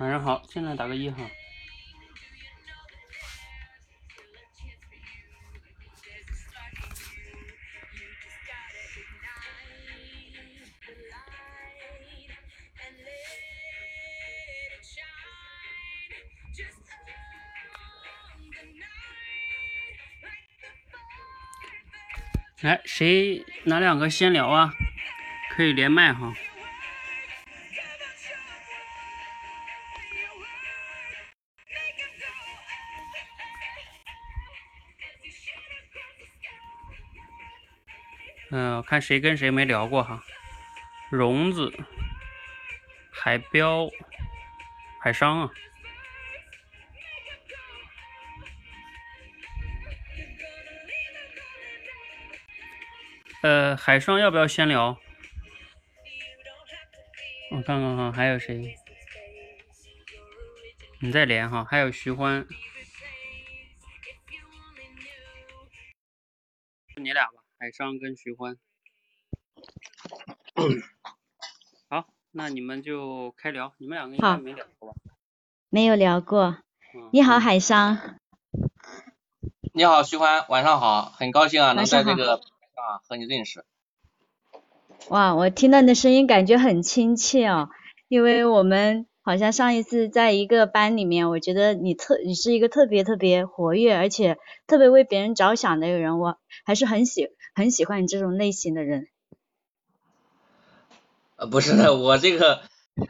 晚上好，进来打个一哈。来，谁哪两个先聊啊？可以连麦哈。看谁跟谁没聊过哈。荣子、海彪、海商啊。呃，海商要不要先聊？我看看哈，还有谁？你再连哈，还有徐欢。你俩吧，海商跟徐欢。好，那你们就开聊，你们两个应该没聊过吧？没有聊过。你好，海商。你好，徐欢，晚上好，很高兴啊，能在这个。啊，和你认识。哇，我听到你的声音感觉很亲切哦，因为我们好像上一次在一个班里面，我觉得你特你是一个特别特别活跃，而且特别为别人着想的一个人，我还是很喜很喜欢你这种类型的人。呃，不是的，我这个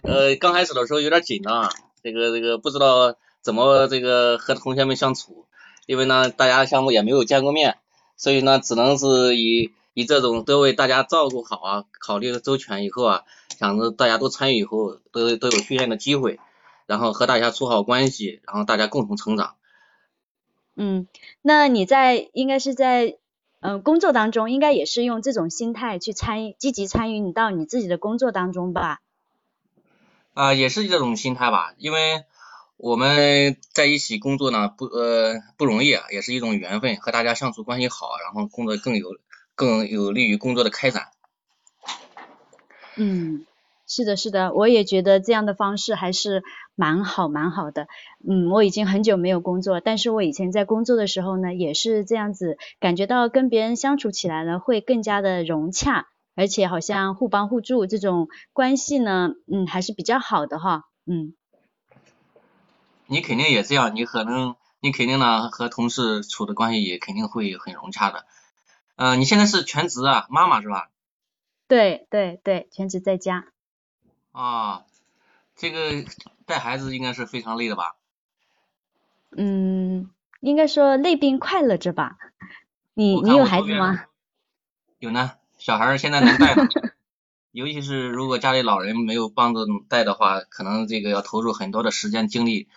呃刚开始的时候有点紧张，这个这个不知道怎么这个和同学们相处，因为呢大家相互也没有见过面。所以呢，只能是以以这种都为大家照顾好啊，考虑的周全以后啊，想着大家都参与以后，都都有训练的机会，然后和大家处好关系，然后大家共同成长。嗯，那你在应该是在嗯工作当中，应该也是用这种心态去参与，积极参与你到你自己的工作当中吧？啊，也是这种心态吧，因为。我们在一起工作呢，不呃不容易啊，也是一种缘分，和大家相处关系好，然后工作更有更有利于工作的开展。嗯，是的，是的，我也觉得这样的方式还是蛮好蛮好的。嗯，我已经很久没有工作，但是我以前在工作的时候呢，也是这样子，感觉到跟别人相处起来呢会更加的融洽，而且好像互帮互助这种关系呢，嗯，还是比较好的哈，嗯。你肯定也这样，你可能你肯定呢和同事处的关系也肯定会很融洽的。嗯，你现在是全职啊，妈妈是吧？对对对，全职在家。啊，这个带孩子应该是非常累的吧？嗯，应该说累并快乐着吧。你你有孩子吗？有呢，小孩现在能带了，尤其是如果家里老人没有帮着带的话，可能这个要投入很多的时间精力。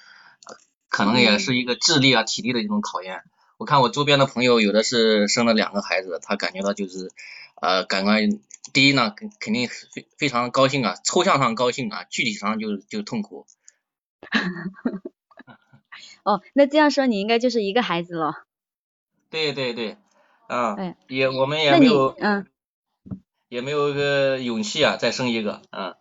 可能也是一个智力啊、体力的一种考验。我看我周边的朋友，有的是生了两个孩子，他感觉到就是呃，感官第一呢，肯肯定非非常高兴啊，抽象上高兴啊，具体上就就痛苦。哦，那这样说你应该就是一个孩子了。对对对，啊，也我们也没有，嗯，也没有个勇气啊，再生一个，嗯。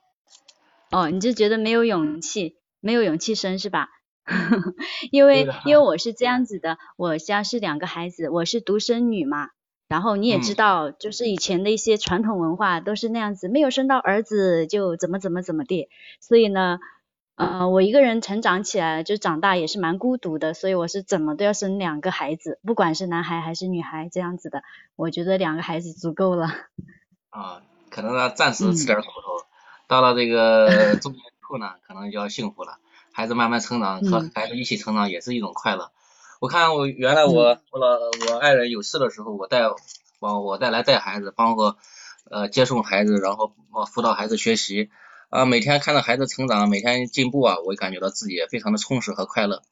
哦，你就觉得没有勇气，没有勇气生是吧？因为因为我是这样子的，我家是两个孩子，我是独生女嘛。然后你也知道，就是以前的一些传统文化都是那样子，没有生到儿子就怎么怎么怎么地。所以呢，呃，我一个人成长起来，就长大也是蛮孤独的。所以我是怎么都要生两个孩子，不管是男孩还是女孩这样子的。我觉得两个孩子足够了。啊，可能呢暂时吃点苦头，到了这个中年以后呢，可能就要幸福了。孩子慢慢成长，和孩子一起成长也是一种快乐。我看我原来我我老我爱人有事的时候，我带我我带来带孩子，包括呃接送孩子，然后辅导孩子学习啊，每天看到孩子成长，每天进步啊，我感觉到自己也非常的充实和快乐。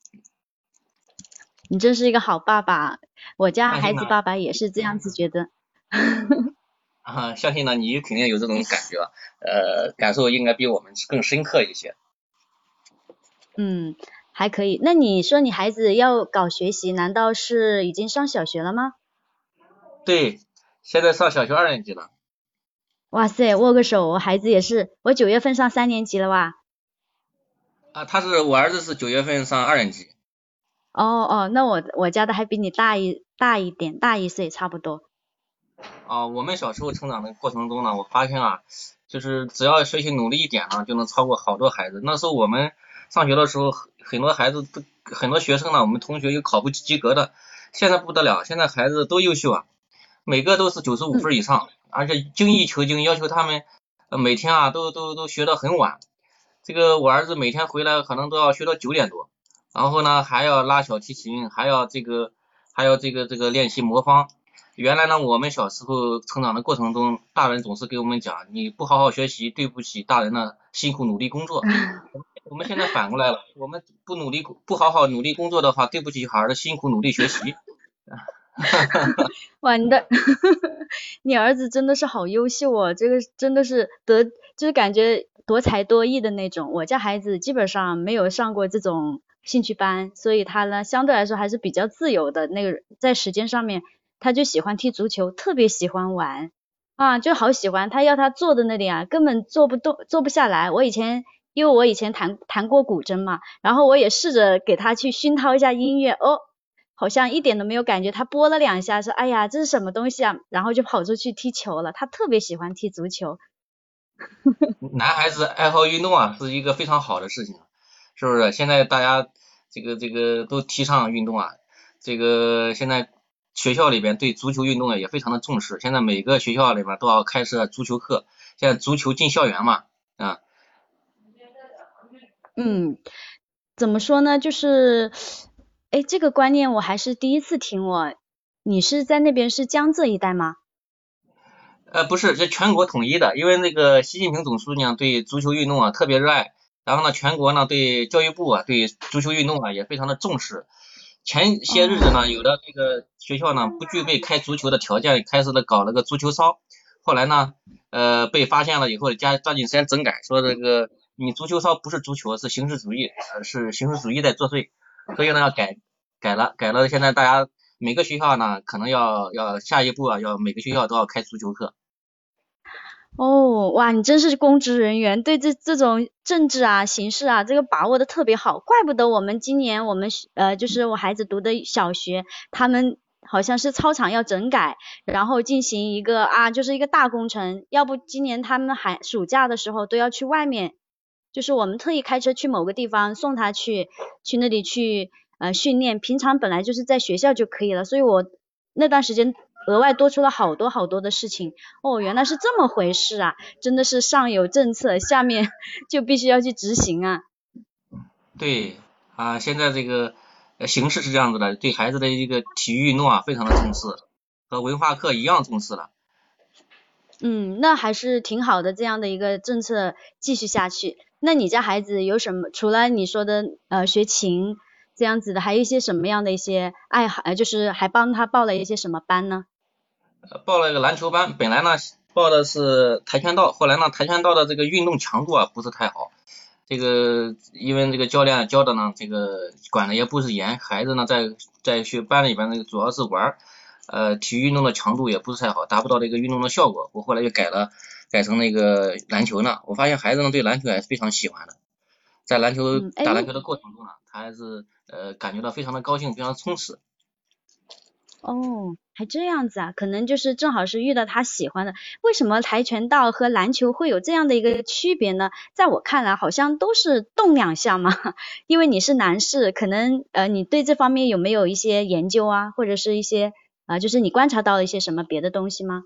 你真是一个好爸爸，我家孩子爸爸也是这样子觉得。啊，相信呢，你肯定有这种感觉，呃，感受应该比我们更深刻一些。嗯，还可以。那你说你孩子要搞学习，难道是已经上小学了吗？对，现在上小学二年级了。哇塞，握个手，我孩子也是，我九月份上三年级了哇。啊，他是我儿子是九月份上二年级。哦哦，那我我家的还比你大一大一点，大一岁差不多。啊，我们小时候成长的过程中呢，我发现啊，就是只要学习努力一点呢，就能超过好多孩子。那时候我们上学的时候，很多孩子都很多学生呢，我们同学有考不及格的，现在不得了，现在孩子都优秀啊，每个都是九十五分以上，而且精益求精，要求他们每天啊都都都学到很晚。这个我儿子每天回来可能都要学到九点多，然后呢还要拉小提琴，还要这个还要这个这个练习魔方。原来呢我们小时候成长的过程中，大人总是给我们讲，你不好好学习，对不起大人的辛苦努力工作。我们现在反过来了，我们不努力不好好努力工作的话，对不起孩儿的辛苦努力学习。哇，你的 你儿子真的是好优秀哦，这个真的是得就是感觉。多才多艺的那种，我家孩子基本上没有上过这种兴趣班，所以他呢相对来说还是比较自由的。那个在时间上面，他就喜欢踢足球，特别喜欢玩啊，就好喜欢。他要他坐在那里啊，根本坐不动，坐不下来。我以前因为我以前弹弹过古筝嘛，然后我也试着给他去熏陶一下音乐，哦，好像一点都没有感觉。他拨了两下，说哎呀这是什么东西啊，然后就跑出去踢球了。他特别喜欢踢足球。男孩子爱好运动啊，是一个非常好的事情，是不是？现在大家这个这个都提倡运动啊，这个现在学校里边对足球运动啊也非常的重视，现在每个学校里边都要开设足球课，现在足球进校园嘛，啊。嗯，怎么说呢？就是，哎，这个观念我还是第一次听。我，你是在那边是江浙一带吗？呃，不是，这全国统一的，因为那个习近平总书记呢对足球运动啊特别热爱，然后呢，全国呢对教育部啊对足球运动啊也非常的重视。前些日子呢，有的这个学校呢不具备开足球的条件，开始了搞了个足球操，后来呢，呃，被发现了以后，加抓紧时间整改，说这个你足球操不是足球，是形式主义，呃，是形式主义在作祟，所以呢要改改了，改了，现在大家每个学校呢可能要要下一步啊，要每个学校都要开足球课。哦，哇，你真是公职人员，对这这种政治啊、形势啊，这个把握的特别好，怪不得我们今年我们呃，就是我孩子读的小学，他们好像是操场要整改，然后进行一个啊，就是一个大工程，要不今年他们寒暑假的时候都要去外面，就是我们特意开车去某个地方送他去，去那里去呃训练，平常本来就是在学校就可以了，所以我那段时间。额外多出了好多好多的事情哦，原来是这么回事啊！真的是上有政策，下面 就必须要去执行啊。对啊，现在这个形势是这样子的，对孩子的一个体育运动啊，非常的重视，和文化课一样重视了。嗯，那还是挺好的，这样的一个政策继续下去。那你家孩子有什么？除了你说的呃学琴这样子的，还有一些什么样的一些爱好？呃，就是还帮他报了一些什么班呢？报了一个篮球班，本来呢报的是跆拳道，后来呢跆拳道的这个运动强度啊不是太好，这个因为这个教练教的呢这个管的也不是严，孩子呢在在学班里边那个主要是玩儿，呃体育运动的强度也不是太好，达不到这个运动的效果，我后来就改了，改成那个篮球呢，我发现孩子呢对篮球还是非常喜欢的，在篮球打篮球的过程中呢，他还是呃感觉到非常的高兴，非常充实。哦，还这样子啊？可能就是正好是遇到他喜欢的。为什么跆拳道和篮球会有这样的一个区别呢？在我看来，好像都是动两下嘛。因为你是男士，可能呃，你对这方面有没有一些研究啊，或者是一些啊，就是你观察到了一些什么别的东西吗？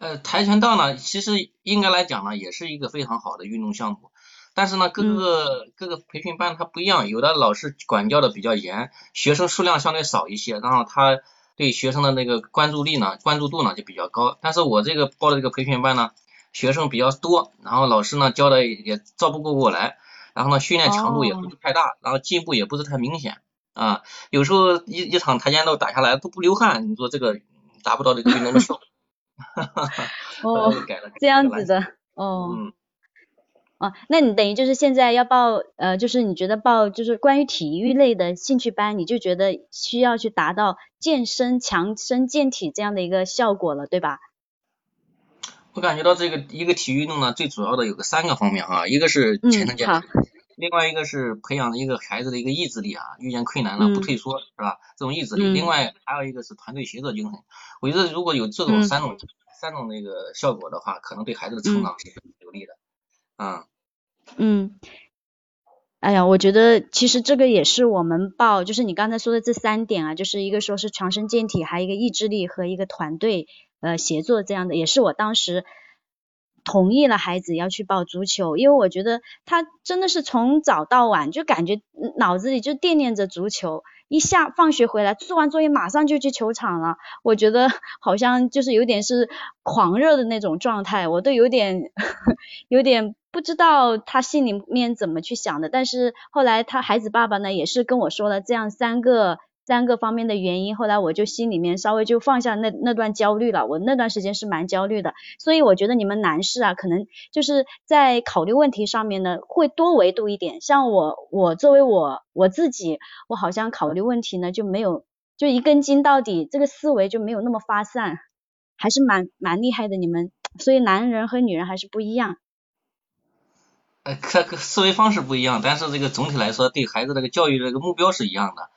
呃，跆拳道呢，其实应该来讲呢，也是一个非常好的运动项目。但是呢，各个各个培训班它不一样，有的老师管教的比较严，学生数量相对少一些，然后他对学生的那个关注力呢、关注度呢就比较高。但是我这个报的这个培训班呢，学生比较多，然后老师呢教的也照不过过来，然后呢训练强度也不是太大，然后进步也不是太明显啊。有时候一一场跆拳道打下来都不流汗，你说这个达不到这个运动的效果。哦，这样子的，哦。哦，那你等于就是现在要报，呃，就是你觉得报就是关于体育类的兴趣班，你就觉得需要去达到健身、强身健体这样的一个效果了，对吧？我感觉到这个一个体育运动呢，最主要的有个三个方面哈，一个是全能健体，另外一个是培养一个孩子的一个意志力啊，遇见困难了不退缩，是吧？这种意志力。另外还有一个是团队协作精神。我觉得如果有这种三种三种那个效果的话，可能对孩子的成长是有利的。嗯。嗯。哎呀，我觉得其实这个也是我们报，就是你刚才说的这三点啊，就是一个说是强身健体，还有一个意志力和一个团队呃协作这样的，也是我当时同意了孩子要去报足球，因为我觉得他真的是从早到晚就感觉脑子里就惦念着足球，一下放学回来做完作业马上就去球场了，我觉得好像就是有点是狂热的那种状态，我都有点 有点。不知道他心里面怎么去想的，但是后来他孩子爸爸呢也是跟我说了这样三个三个方面的原因，后来我就心里面稍微就放下那那段焦虑了。我那段时间是蛮焦虑的，所以我觉得你们男士啊，可能就是在考虑问题上面呢会多维度一点。像我我作为我我自己，我好像考虑问题呢就没有就一根筋到底，这个思维就没有那么发散，还是蛮蛮厉害的你们。所以男人和女人还是不一样。呃，可思维方式不一样，但是这个总体来说，对孩子这个教育这个目标是一样的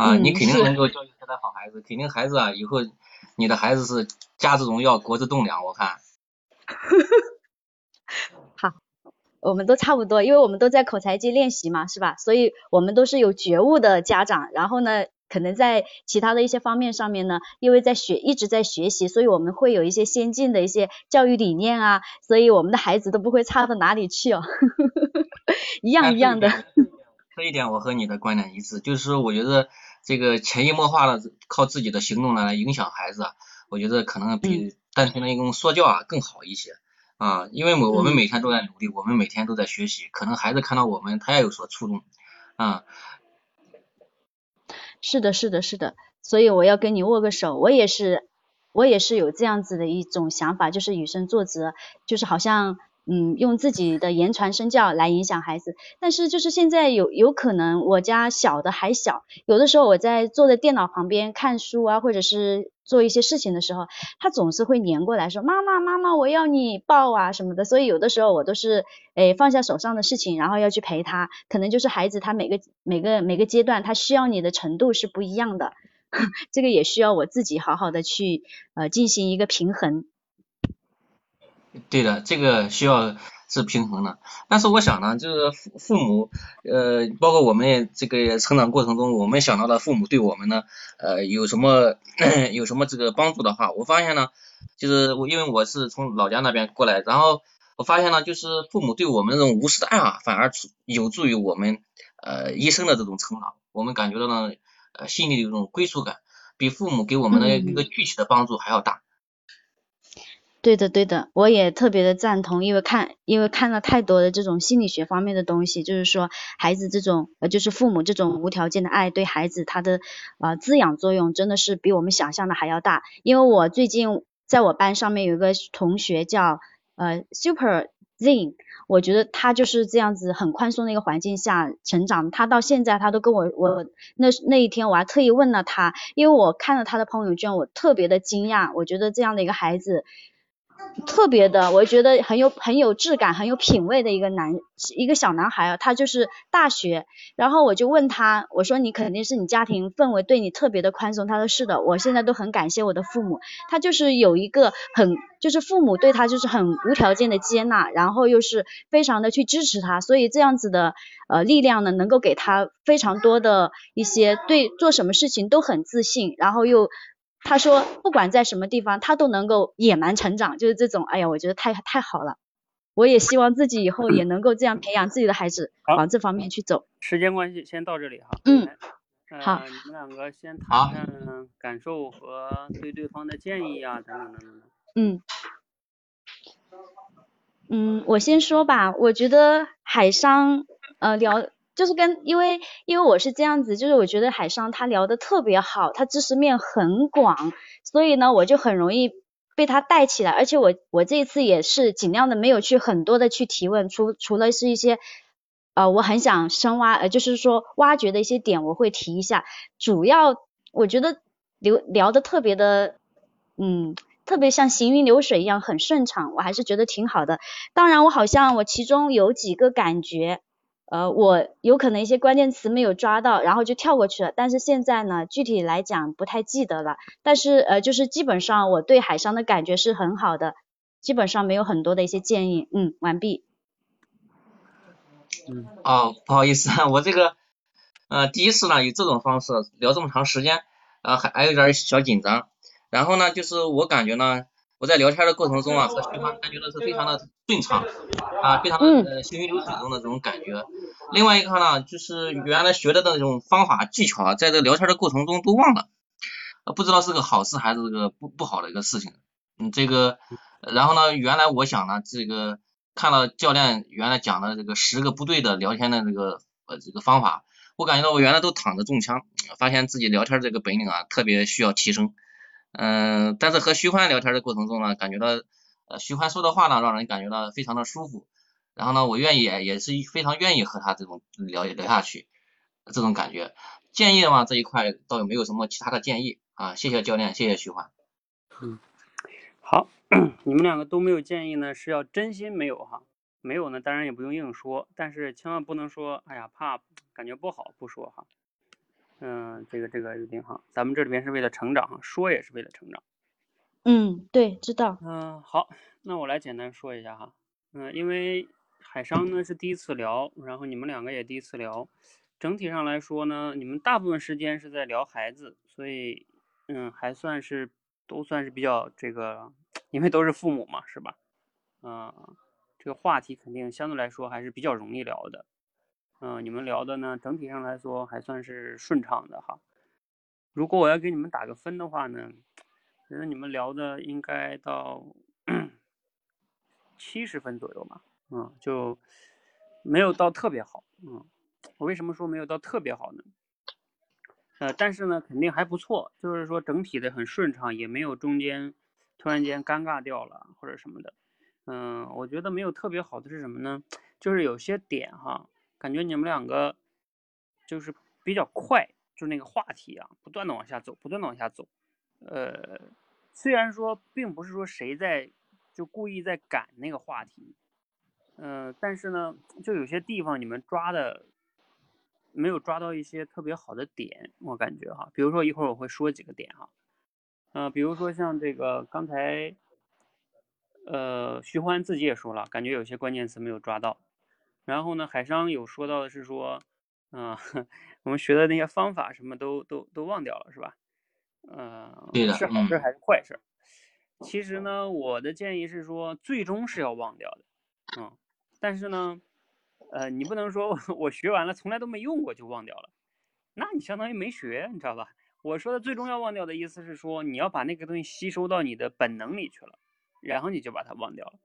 啊。你肯定能够教育出来好孩子，肯定孩子啊，以后你的孩子是家之荣耀，国之栋梁。我看。好，我们都差不多，因为我们都在口才界练习嘛，是吧？所以我们都是有觉悟的家长。然后呢？可能在其他的一些方面上面呢，因为在学一直在学习，所以我们会有一些先进的一些教育理念啊，所以我们的孩子都不会差到哪里去哦，一样一样的。这一点我和你的观点一致，就是说我觉得这个潜移默化的靠自己的行动来影响孩子，我觉得可能比单纯的一种说教啊更好一些啊，因为我我们每天都在努力，我们每天都在学习，可能孩子看到我们他也有所触动啊。是的，是的，是的，所以我要跟你握个手。我也是，我也是有这样子的一种想法，就是以身作则，就是好像嗯，用自己的言传身教来影响孩子。但是就是现在有有可能，我家小的还小，有的时候我在坐在电脑旁边看书啊，或者是。做一些事情的时候，他总是会黏过来说：“妈妈，妈妈，我要你抱啊什么的。”所以有的时候我都是诶放下手上的事情，然后要去陪他。可能就是孩子他每个每个每个阶段他需要你的程度是不一样的，这个也需要我自己好好的去呃进行一个平衡。对的，这个需要。是平衡的，但是我想呢，就是父父母，呃，包括我们这个成长过程中，我们想到的父母对我们呢，呃，有什么 有什么这个帮助的话，我发现呢，就是我因为我是从老家那边过来，然后我发现呢，就是父母对我们这种无私的爱啊，反而有助于我们呃一生的这种成长，我们感觉到呢，呃，心里有一种归属感，比父母给我们的一个具体的帮助还要大。对的，对的，我也特别的赞同，因为看，因为看了太多的这种心理学方面的东西，就是说孩子这种，呃，就是父母这种无条件的爱对孩子他的呃滋养作用真的是比我们想象的还要大。因为我最近在我班上面有一个同学叫呃 Super Zen，我觉得他就是这样子很宽松的一个环境下成长，他到现在他都跟我我那那一天我还特意问了他，因为我看了他的朋友圈，我特别的惊讶，我觉得这样的一个孩子。特别的，我觉得很有很有质感、很有品味的一个男一个小男孩啊，他就是大学，然后我就问他，我说你肯定是你家庭氛围对你特别的宽松，他说是的，我现在都很感谢我的父母，他就是有一个很就是父母对他就是很无条件的接纳，然后又是非常的去支持他，所以这样子的呃力量呢，能够给他非常多的一些对做什么事情都很自信，然后又。他说，不管在什么地方，他都能够野蛮成长，就是这种。哎呀，我觉得太太好了。我也希望自己以后也能够这样培养自己的孩子，往这方面去走。时间关系，先到这里哈。嗯。好。你们两个先谈谈感受和对对方的建议啊，等等等等。嗯。嗯，我先说吧。我觉得海商呃聊。就是跟因为因为我是这样子，就是我觉得海商他聊的特别好，他知识面很广，所以呢我就很容易被他带起来，而且我我这一次也是尽量的没有去很多的去提问，除除了是一些呃我很想深挖呃就是说挖掘的一些点我会提一下，主要我觉得聊聊的特别的嗯特别像行云流水一样很顺畅，我还是觉得挺好的。当然我好像我其中有几个感觉。呃，我有可能一些关键词没有抓到，然后就跳过去了。但是现在呢，具体来讲不太记得了。但是呃，就是基本上我对海商的感觉是很好的，基本上没有很多的一些建议。嗯，完毕。嗯。哦，不好意思，我这个呃第一次呢以这种方式聊这么长时间，啊还还有点小紧张。然后呢，就是我感觉呢。我在聊天的过程中啊，和徐欢感觉到是非常的顺畅啊，非常的行云流水中的这种感觉。另外一个呢，就是原来学的那种方法技巧啊，在这聊天的过程中都忘了，不知道是个好事还是个不不好的一个事情。嗯，这个，然后呢，原来我想呢，这个看了教练原来讲的这个十个不对的聊天的这个呃这个方法，我感觉到我原来都躺着中枪，发现自己聊天这个本领啊，特别需要提升。嗯，但是和徐欢聊天的过程中呢，感觉到呃徐欢说的话呢，让人感觉到非常的舒服。然后呢，我愿意也是非常愿意和他这种聊聊下去，这种感觉。建议的话这一块倒也没有什么其他的建议啊。谢谢教练，谢谢徐欢。嗯，好，你们两个都没有建议呢，是要真心没有哈？没有呢，当然也不用硬说，但是千万不能说，哎呀，怕感觉不好不说哈。嗯，这个这个一定哈，咱们这里边是为了成长，说也是为了成长。嗯，对，知道。嗯，好，那我来简单说一下哈。嗯，因为海商呢是第一次聊，然后你们两个也第一次聊，整体上来说呢，你们大部分时间是在聊孩子，所以嗯，还算是都算是比较这个，因为都是父母嘛，是吧？嗯，这个话题肯定相对来说还是比较容易聊的。嗯，你们聊的呢，整体上来说还算是顺畅的哈。如果我要给你们打个分的话呢，觉得你们聊的应该到 七十分左右吧。嗯，就没有到特别好。嗯，我为什么说没有到特别好呢？呃，但是呢，肯定还不错，就是说整体的很顺畅，也没有中间突然间尴尬掉了或者什么的。嗯，我觉得没有特别好的是什么呢？就是有些点哈。感觉你们两个就是比较快，就那个话题啊，不断的往下走，不断的往下走。呃，虽然说并不是说谁在就故意在赶那个话题，嗯，但是呢，就有些地方你们抓的没有抓到一些特别好的点，我感觉哈。比如说一会儿我会说几个点哈，嗯，比如说像这个刚才，呃，徐欢自己也说了，感觉有些关键词没有抓到。然后呢，海商有说到的是说，啊，我们学的那些方法什么都都都忘掉了，是吧？嗯，是好事还是坏事？其实呢，我的建议是说，最终是要忘掉的，嗯，但是呢，呃，你不能说我学完了从来都没用过就忘掉了，那你相当于没学，你知道吧？我说的最终要忘掉的意思是说，你要把那个东西吸收到你的本能里去了，然后你就把它忘掉了，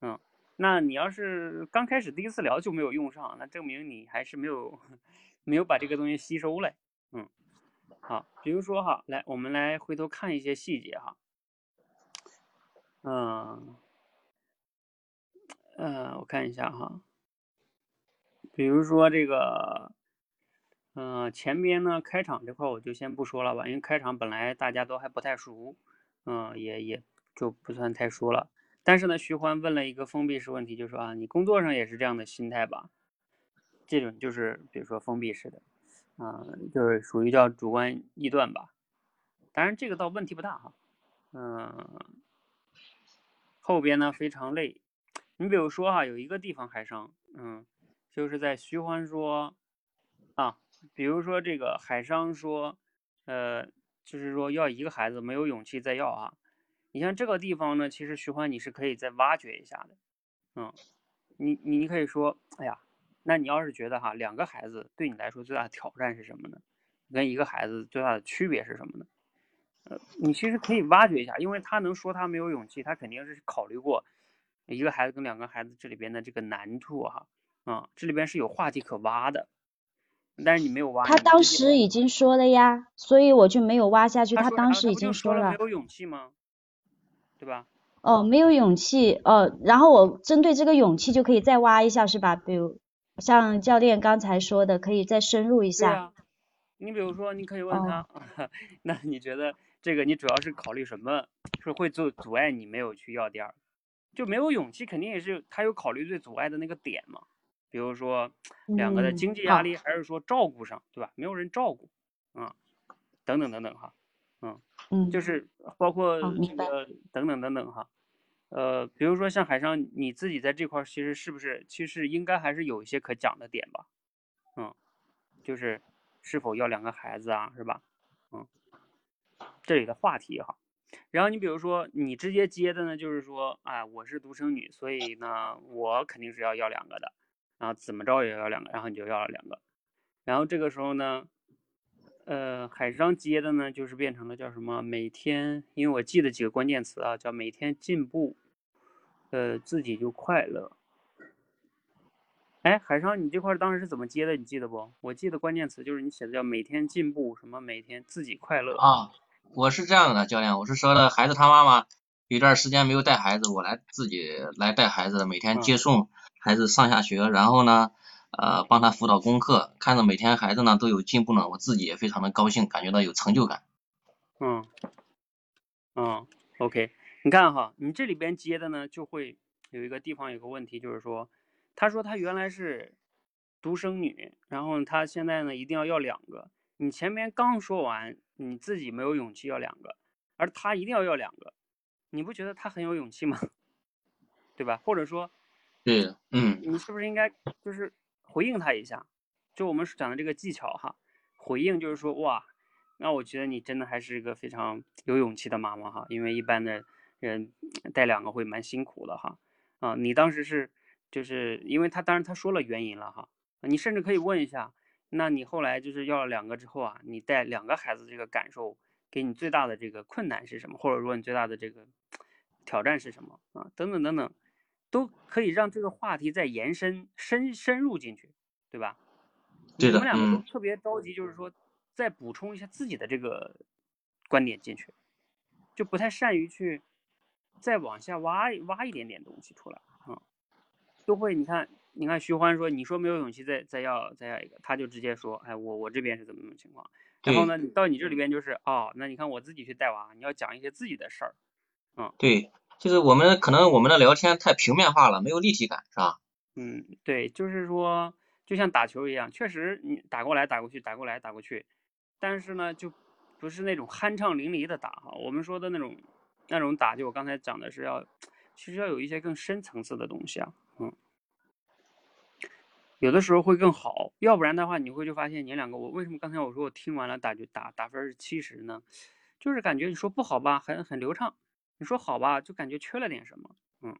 嗯。那你要是刚开始第一次聊就没有用上，那证明你还是没有 没有把这个东西吸收嘞。嗯，好，比如说哈，来，我们来回头看一些细节哈。嗯，嗯，我看一下哈，比如说这个，嗯，前边呢开场这块我就先不说了吧，因为开场本来大家都还不太熟，嗯，也也就不算太熟了。但是呢，徐欢问了一个封闭式问题，就说啊，你工作上也是这样的心态吧？这种就是比如说封闭式的，啊，就是属于叫主观臆断吧。当然这个倒问题不大哈。嗯，后边呢非常累。你比如说哈，有一个地方海商，嗯，就是在徐欢说啊，比如说这个海商说，呃，就是说要一个孩子没有勇气再要啊。你像这个地方呢，其实徐欢你是可以再挖掘一下的，嗯，你你你可以说，哎呀，那你要是觉得哈，两个孩子对你来说最大的挑战是什么呢？跟一个孩子最大的区别是什么呢？呃，你其实可以挖掘一下，因为他能说他没有勇气，他肯定是考虑过一个孩子跟两个孩子这里边的这个难处哈，啊，这里边是有话题可挖的，但是你没有挖。他当时已经说了呀，所以我就没有挖下去。他当时已经说了。没有勇气吗？对吧？哦，没有勇气哦，然后我针对这个勇气就可以再挖一下，是吧？比如像教练刚才说的，可以再深入一下。对啊，你比如说，你可以问他，那你觉得这个你主要是考虑什么？是会阻阻碍你没有去要第二？就没有勇气，肯定也是他有考虑最阻碍的那个点嘛。比如说两个的经济压力，还是说照顾上，对吧？没有人照顾，啊，等等等等哈，嗯嗯，就是包括这个等等等等哈，呃，比如说像海上，你自己在这块其实是不是，其实应该还是有一些可讲的点吧，嗯，就是是否要两个孩子啊，是吧？嗯，这里的话题哈。然后你比如说，你直接接的呢，就是说，哎，我是独生女，所以呢，我肯定是要要两个的，然后怎么着也要两个，然后你就要了两个。然后这个时候呢，呃，海商接的呢，就是变成了叫什么？每天，因为我记得几个关键词啊，叫每天进步，呃，自己就快乐。哎，海商，你这块当时是怎么接的？你记得不？我记得关键词就是你写的叫每天进步，什么每天自己快乐啊。我是这样的，教练，我是说的孩子他妈妈有段时间没有带孩子，我来自己来带孩子，每天接送孩子上下学，然后呢，呃，帮他辅导功课，看着每天孩子呢都有进步呢，我自己也非常的高兴，感觉到有成就感。嗯，嗯，OK，你看哈，你这里边接的呢，就会有一个地方有个问题，就是说，他说他原来是独生女，然后他现在呢一定要要两个。你前面刚说完，你自己没有勇气要两个，而他一定要要两个，你不觉得他很有勇气吗？对吧？或者说，对，嗯，你是不是应该就是回应他一下？就我们讲的这个技巧哈，回应就是说，哇，那我觉得你真的还是一个非常有勇气的妈妈哈，因为一般的人带两个会蛮辛苦的哈。啊，你当时是就是因为他当然他说了原因了哈，你甚至可以问一下。那你后来就是要了两个之后啊，你带两个孩子这个感受，给你最大的这个困难是什么？或者说你最大的这个挑战是什么啊？等等等等，都可以让这个话题再延伸深深入进去，对吧？对的。你们两个都特别着急，就是说再补充一下自己的这个观点进去，就不太善于去再往下挖挖一点点东西出来啊，都会你看。你看徐欢说，你说没有勇气再再要再要一个，他就直接说，哎，我我这边是怎么怎么情况。然后呢，你到你这里边就是，哦，那你看我自己去带娃，你要讲一些自己的事儿，嗯，对，就是我们可能我们的聊天太平面化了，没有立体感，是吧？嗯，对，就是说，就像打球一样，确实你打过来打过去，打过来打过去，但是呢，就不是那种酣畅淋漓的打哈。我们说的那种那种打，就我刚才讲的是要，其实要有一些更深层次的东西啊，嗯。有的时候会更好，要不然的话，你会就发现你两个，我为什么刚才我说我听完了打就打打分是七十呢？就是感觉你说不好吧，很很流畅；你说好吧，就感觉缺了点什么。嗯，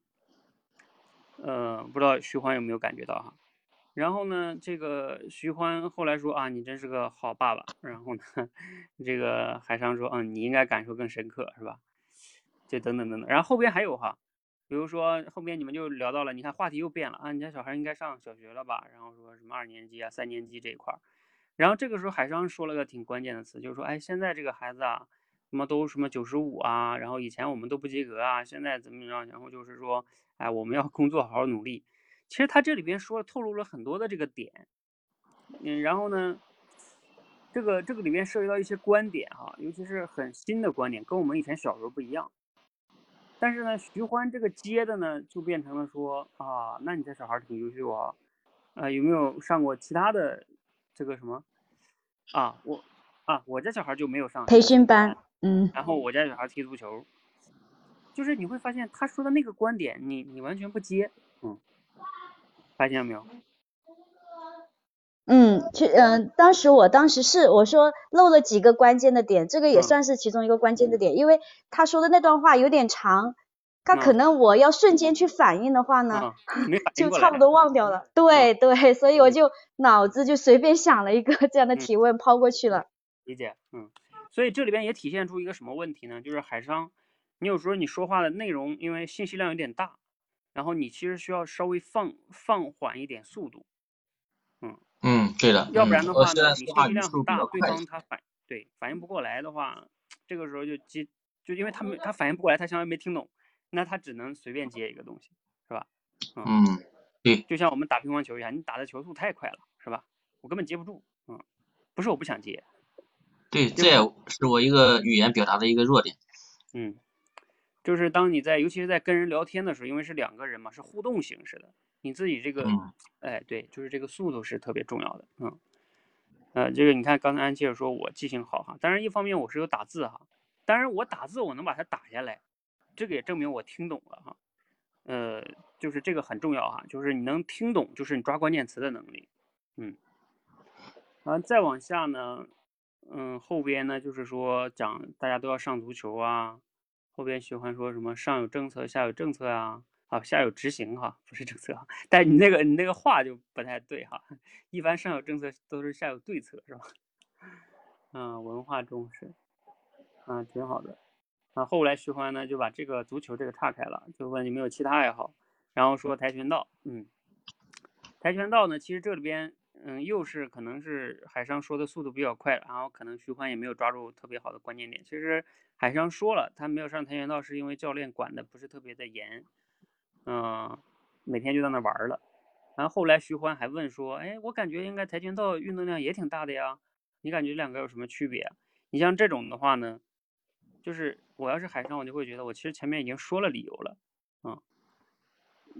呃，不知道徐欢有没有感觉到哈？然后呢，这个徐欢后来说啊，你真是个好爸爸。然后呢，这个海商说，嗯，你应该感受更深刻，是吧？就等等等等。然后后边还有哈。比如说后边你们就聊到了，你看话题又变了啊，你家小孩应该上小学了吧？然后说什么二年级啊、三年级这一块儿，然后这个时候海商说了个挺关键的词，就是说，哎，现在这个孩子啊，什么都什么九十五啊，然后以前我们都不及格啊，现在怎么样？然后就是说，哎，我们要工作，好好努力。其实他这里边说，透露了很多的这个点，嗯，然后呢，这个这个里面涉及到一些观点哈，尤其是很新的观点，跟我们以前小时候不一样。但是呢，徐欢这个接的呢，就变成了说啊，那你这小孩挺优秀啊，呃，有没有上过其他的这个什么啊？我啊，我家小孩就没有上培训班，嗯，然后我家小孩踢足球，就是你会发现他说的那个观点，你你完全不接，嗯，发现了没有？嗯，去嗯，当时我当时是我说漏了几个关键的点，这个也算是其中一个关键的点，因为他说的那段话有点长，他可能我要瞬间去反应的话呢，就差不多忘掉了。对对，所以我就脑子就随便想了一个 这样的提问抛过去了。理解，嗯，所以这里边也体现出一个什么问题呢？就是海商，你有时候你说话的内容因为信息量有点大，然后你其实需要稍微放放缓一点速度，嗯。嗯，对的。要不然的话呢，你信息量很大，对方他反对反应不过来的话，这个时候就接就因为他没他反应不过来，他相当于没听懂，那他只能随便接一个东西，是吧？嗯，对。就像我们打乒乓球一样，你打的球速太快了，是吧？我根本接不住。嗯，不是我不想接。对，这也是我一个语言表达的一个弱点。嗯，就是当你在尤其是在跟人聊天的时候，因为是两个人嘛，是互动形式的。你自己这个，哎，对，就是这个速度是特别重要的，嗯，呃，这个你看刚才安琪儿说我记性好哈，当然一方面我是有打字哈，当然我打字我能把它打下来，这个也证明我听懂了哈，呃，就是这个很重要哈，就是你能听懂，就是你抓关键词的能力，嗯，完再往下呢，嗯，后边呢就是说讲大家都要上足球啊，后边喜欢说什么上有政策下有政策啊。啊，下有执行哈，不是政策哈，但你那个你那个话就不太对哈，一般上有政策都是下有对策是吧？嗯，文化重视，啊，挺好的。啊，后来徐欢呢就把这个足球这个岔开了，就问你没有其他爱好，然后说跆拳道，嗯，跆拳道呢，其实这里边，嗯，又是可能是海商说的速度比较快，然后可能徐欢也没有抓住特别好的关键点。其实海商说了，他没有上跆拳道是因为教练管的不是特别的严。嗯，每天就在那玩了，然后后来徐欢还问说：“哎，我感觉应该跆拳道运动量也挺大的呀，你感觉两个有什么区别？你像这种的话呢，就是我要是海上，我就会觉得我其实前面已经说了理由了，嗯，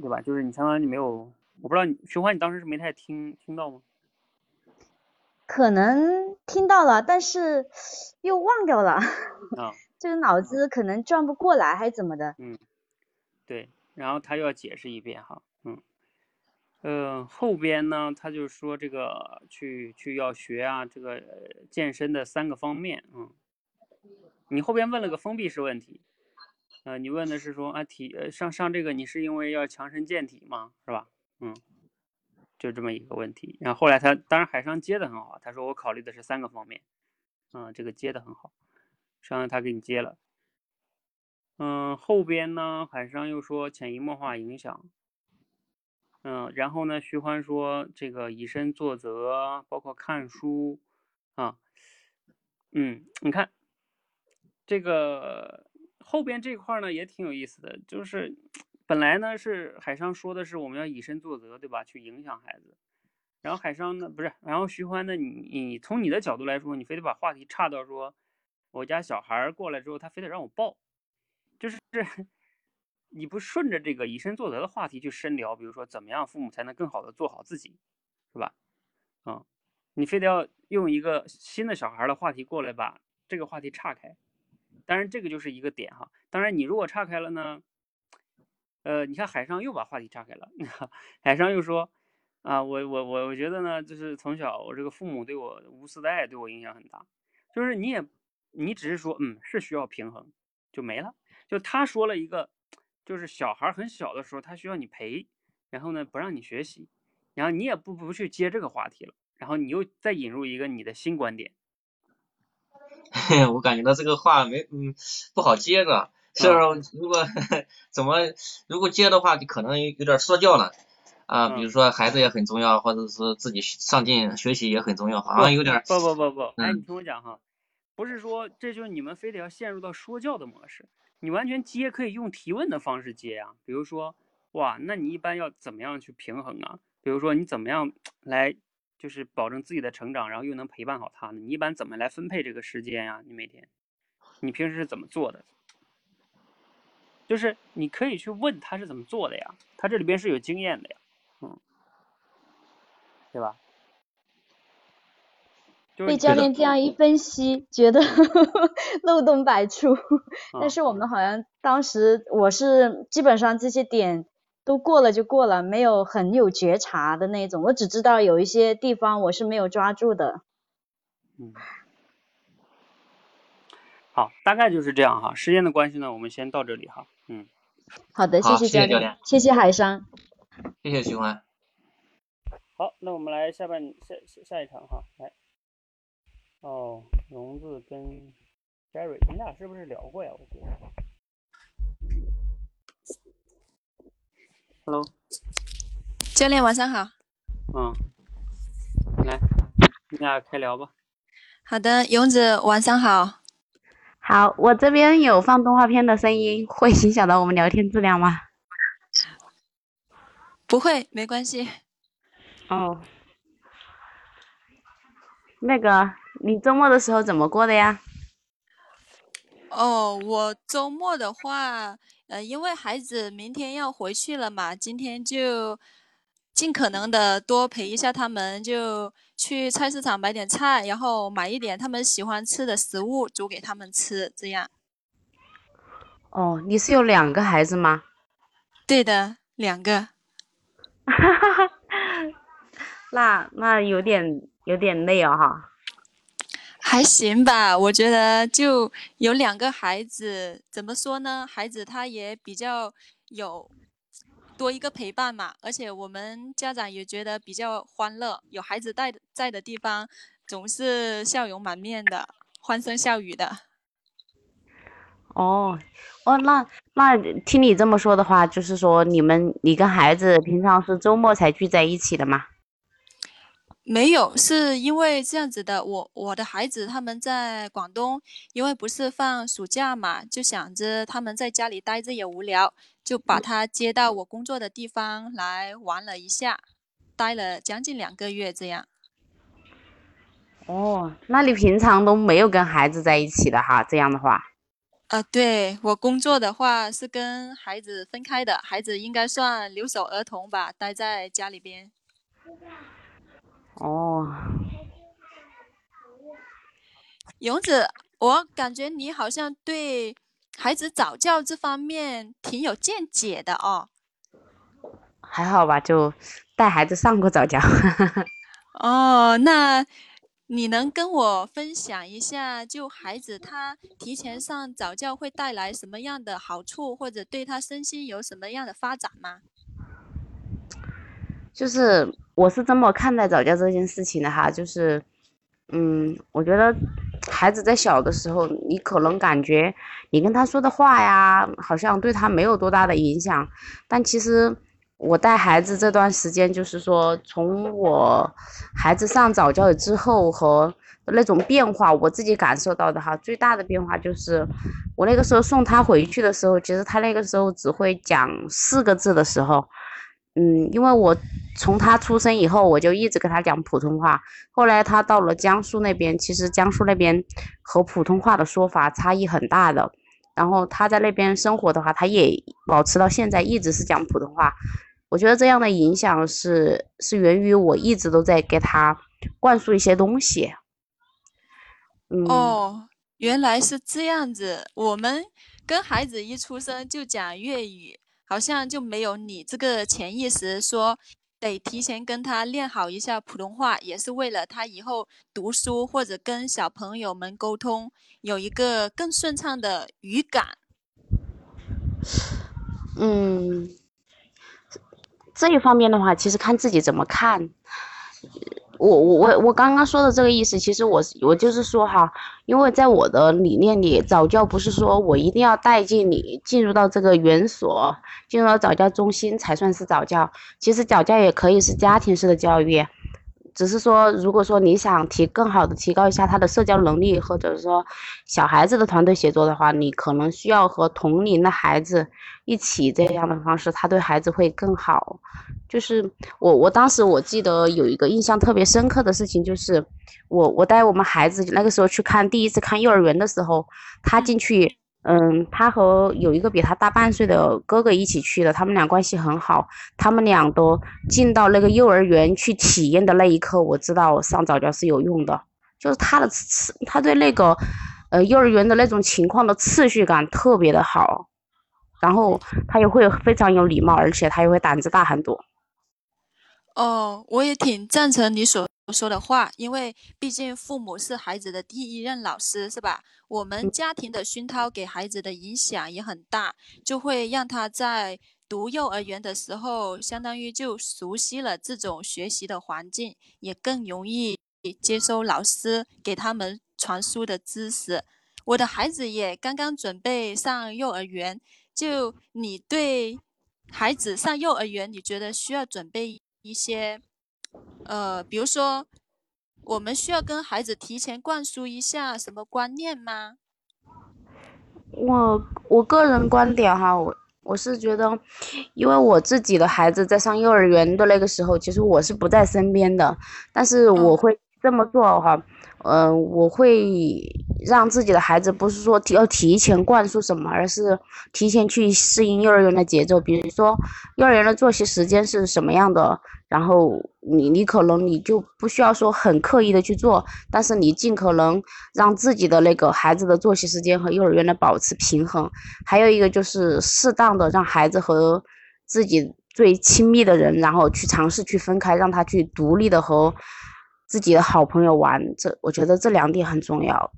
对吧？就是你相当于你没有，我不知道你徐欢你当时是没太听听到吗？可能听到了，但是又忘掉了，啊，就是脑子可能转不过来还是怎么的？嗯，对。然后他又要解释一遍哈，嗯，呃，后边呢，他就说这个去去要学啊，这个健身的三个方面，嗯，你后边问了个封闭式问题，呃，你问的是说啊体呃上上这个你是因为要强身健体吗？是吧？嗯，就这么一个问题。然后后来他当然海商接的很好，他说我考虑的是三个方面，嗯，这个接的很好，商量他给你接了。嗯，后边呢，海商又说潜移默化影响。嗯，然后呢，徐欢说这个以身作则，包括看书啊。嗯，你看这个后边这块呢也挺有意思的，就是本来呢是海商说的是我们要以身作则，对吧？去影响孩子。然后海商呢不是，然后徐欢呢，你你从你的角度来说，你非得把话题岔到说我家小孩过来之后，他非得让我抱。就是你不顺着这个以身作则的话题去深聊，比如说怎么样父母才能更好的做好自己，是吧？嗯，你非得要用一个新的小孩的话题过来把这个话题岔开，当然这个就是一个点哈。当然你如果岔开了呢，呃，你看海上又把话题岔开了，海上又说啊，我我我我觉得呢，就是从小我这个父母对我无私的爱对我影响很大，就是你也你只是说嗯是需要平衡就没了。就他说了一个，就是小孩很小的时候，他需要你陪，然后呢不让你学习，然后你也不不去接这个话题了，然后你又再引入一个你的新观点。我感觉到这个话没嗯不好接着，是如果 怎么如果接的话，就可能有点说教了啊，比如说孩子也很重要，或者是自己上进学习也很重要，好像有点不不不不，哎，你听我讲哈，不是说这就是你们非得要陷入到说教的模式。你完全接可以用提问的方式接呀，比如说，哇，那你一般要怎么样去平衡啊？比如说你怎么样来就是保证自己的成长，然后又能陪伴好他呢？你一般怎么来分配这个时间呀？你每天，你平时是怎么做的？就是你可以去问他是怎么做的呀，他这里边是有经验的呀，嗯，对吧？被教练这样一分析，觉得 漏洞百出。但是我们好像当时我是基本上这些点都过了就过了，没有很有觉察的那种。我只知道有一些地方我是没有抓住的。嗯，好，大概就是这样哈。时间的关系呢，我们先到这里哈。嗯，好的，谢谢教练，谢谢海商，谢谢徐欢。好，那我们来下半下下下一场哈，来。哦，荣子跟 Jerry，你俩是不是聊过呀？我觉得。Hello，教练晚上好。嗯，来，你俩开聊吧。好的，勇子晚上好。好，我这边有放动画片的声音，会影响到我们聊天质量吗？不会，没关系。哦，那个。你周末的时候怎么过的呀？哦，我周末的话，呃，因为孩子明天要回去了嘛，今天就尽可能的多陪一下他们，就去菜市场买点菜，然后买一点他们喜欢吃的食物煮给他们吃，这样。哦，你是有两个孩子吗？对的，两个。哈哈哈，那那有点有点累哦哈。还行吧，我觉得就有两个孩子，怎么说呢？孩子他也比较有多一个陪伴嘛，而且我们家长也觉得比较欢乐，有孩子在在的地方，总是笑容满面的，欢声笑语的。哦，哦，那那听你这么说的话，就是说你们你跟孩子平常是周末才聚在一起的吗？没有，是因为这样子的，我我的孩子他们在广东，因为不是放暑假嘛，就想着他们在家里待着也无聊，就把他接到我工作的地方来玩了一下，待了将近两个月这样。哦，那你平常都没有跟孩子在一起的哈？这样的话。啊，对我工作的话是跟孩子分开的，孩子应该算留守儿童吧，待在家里边。哦，勇子，我感觉你好像对孩子早教这方面挺有见解的哦。还好吧，就带孩子上过早教。哦，那你能跟我分享一下，就孩子他提前上早教会带来什么样的好处，或者对他身心有什么样的发展吗？就是我是这么看待早教这件事情的哈，就是，嗯，我觉得孩子在小的时候，你可能感觉你跟他说的话呀，好像对他没有多大的影响，但其实我带孩子这段时间，就是说从我孩子上早教之后和那种变化，我自己感受到的哈，最大的变化就是我那个时候送他回去的时候，其实他那个时候只会讲四个字的时候。嗯，因为我从他出生以后，我就一直跟他讲普通话。后来他到了江苏那边，其实江苏那边和普通话的说法差异很大的。然后他在那边生活的话，他也保持到现在一直是讲普通话。我觉得这样的影响是是源于我一直都在给他灌输一些东西。哦，原来是这样子。我们跟孩子一出生就讲粤语。好像就没有你这个潜意识说得提前跟他练好一下普通话，也是为了他以后读书或者跟小朋友们沟通有一个更顺畅的语感。嗯，这一方面的话，其实看自己怎么看。我我我我刚刚说的这个意思，其实我我就是说哈，因为在我的理念里，早教不是说我一定要带进你进入到这个园所，进入到早教中心才算是早教。其实早教也可以是家庭式的教育，只是说如果说你想提更好的提高一下他的社交能力，或者说小孩子的团队协作的话，你可能需要和同龄的孩子一起这样的方式，他对孩子会更好。就是我，我当时我记得有一个印象特别深刻的事情，就是我我带我们孩子那个时候去看第一次看幼儿园的时候，他进去，嗯，他和有一个比他大半岁的哥哥一起去的，他们俩关系很好，他们俩都进到那个幼儿园去体验的那一刻，我知道上早教是有用的，就是他的次，他对那个，呃，幼儿园的那种情况的次序感特别的好，然后他也会非常有礼貌，而且他也会胆子大很多。哦，我也挺赞成你所说的话，因为毕竟父母是孩子的第一任老师，是吧？我们家庭的熏陶给孩子的影响也很大，就会让他在读幼儿园的时候，相当于就熟悉了这种学习的环境，也更容易接收老师给他们传输的知识。我的孩子也刚刚准备上幼儿园，就你对孩子上幼儿园，你觉得需要准备？一些，呃，比如说，我们需要跟孩子提前灌输一下什么观念吗？我我个人观点哈，我我是觉得，因为我自己的孩子在上幼儿园的那个时候，其实我是不在身边的，但是我会这么做哈，嗯，我会让自己的孩子不是说要提前灌输什么，而是提前去适应幼儿园的节奏。比如说，幼儿园的作息时间是什么样的，然后你你可能你就不需要说很刻意的去做，但是你尽可能让自己的那个孩子的作息时间和幼儿园的保持平衡。还有一个就是适当的让孩子和自己最亲密的人，然后去尝试去分开，让他去独立的和自己的好朋友玩。这我觉得这两点很重要。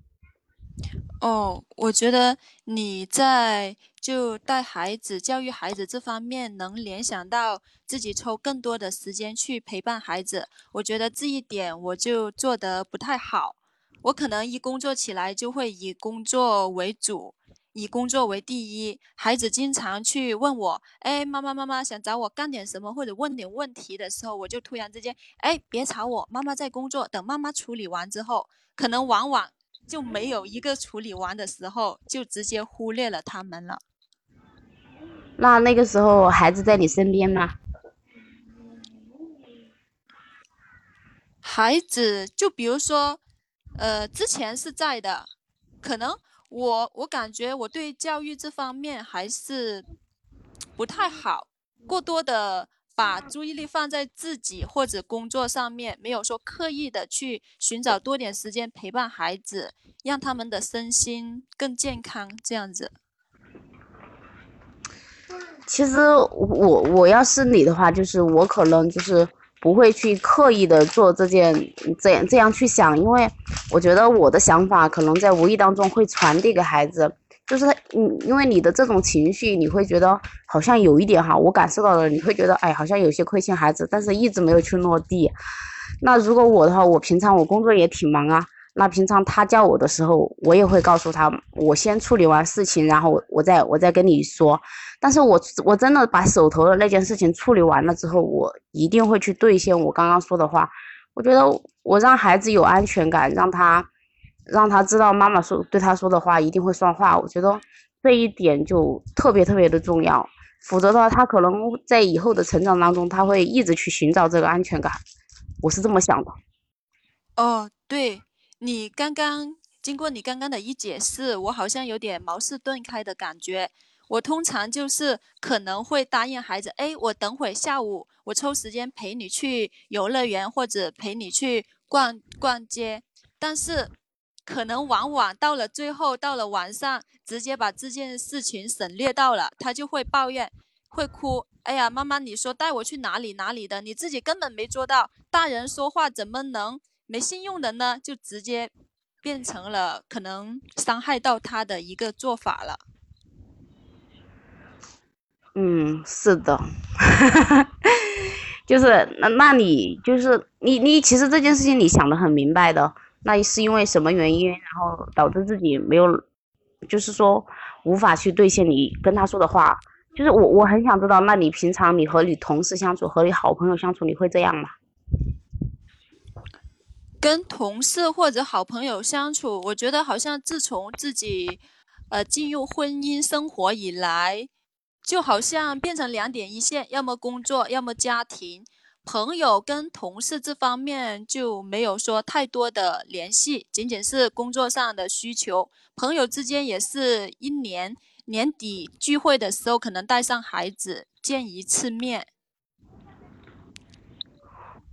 哦，我觉得你在就带孩子、教育孩子这方面，能联想到自己抽更多的时间去陪伴孩子。我觉得这一点我就做得不太好。我可能一工作起来就会以工作为主，以工作为第一。孩子经常去问我：“哎，妈妈，妈妈想找我干点什么，或者问点问题的时候，我就突然之间，哎，别吵我，妈妈在工作。等妈妈处理完之后，可能往往。”就没有一个处理完的时候，就直接忽略了他们了。那那个时候孩子在你身边吗？孩子就比如说，呃，之前是在的，可能我我感觉我对教育这方面还是不太好，过多的。把注意力放在自己或者工作上面，没有说刻意的去寻找多点时间陪伴孩子，让他们的身心更健康，这样子。其实我我要是你的话，就是我可能就是不会去刻意的做这件这样这样去想，因为我觉得我的想法可能在无意当中会传递给孩子。就是他，嗯，因为你的这种情绪，你会觉得好像有一点哈，我感受到了，你会觉得，哎，好像有些亏欠孩子，但是一直没有去落地。那如果我的话，我平常我工作也挺忙啊，那平常他叫我的时候，我也会告诉他，我先处理完事情，然后我再我再跟你说。但是我我真的把手头的那件事情处理完了之后，我一定会去兑现我刚刚说的话。我觉得我让孩子有安全感，让他。让他知道妈妈说对他说的话一定会算话，我觉得这一点就特别特别的重要。否则的话，他可能在以后的成长当中，他会一直去寻找这个安全感。我是这么想的。哦，对你刚刚经过你刚刚的一解释，我好像有点茅塞顿开的感觉。我通常就是可能会答应孩子，哎，我等会下午我抽时间陪你去游乐园或者陪你去逛逛街，但是。可能往往到了最后，到了晚上，直接把这件事情省略到了，他就会抱怨，会哭。哎呀，妈妈，你说带我去哪里哪里的，你自己根本没做到。大人说话怎么能没信用的呢？就直接变成了可能伤害到他的一个做法了。嗯，是的，就是那那你就是你你其实这件事情你想的很明白的。那是因为什么原因，然后导致自己没有，就是说无法去兑现你跟他说的话。就是我我很想知道，那你平常你和你同事相处，和你好朋友相处，你会这样吗？跟同事或者好朋友相处，我觉得好像自从自己呃进入婚姻生活以来，就好像变成两点一线，要么工作，要么家庭。朋友跟同事这方面就没有说太多的联系，仅仅是工作上的需求。朋友之间也是一年年底聚会的时候，可能带上孩子见一次面。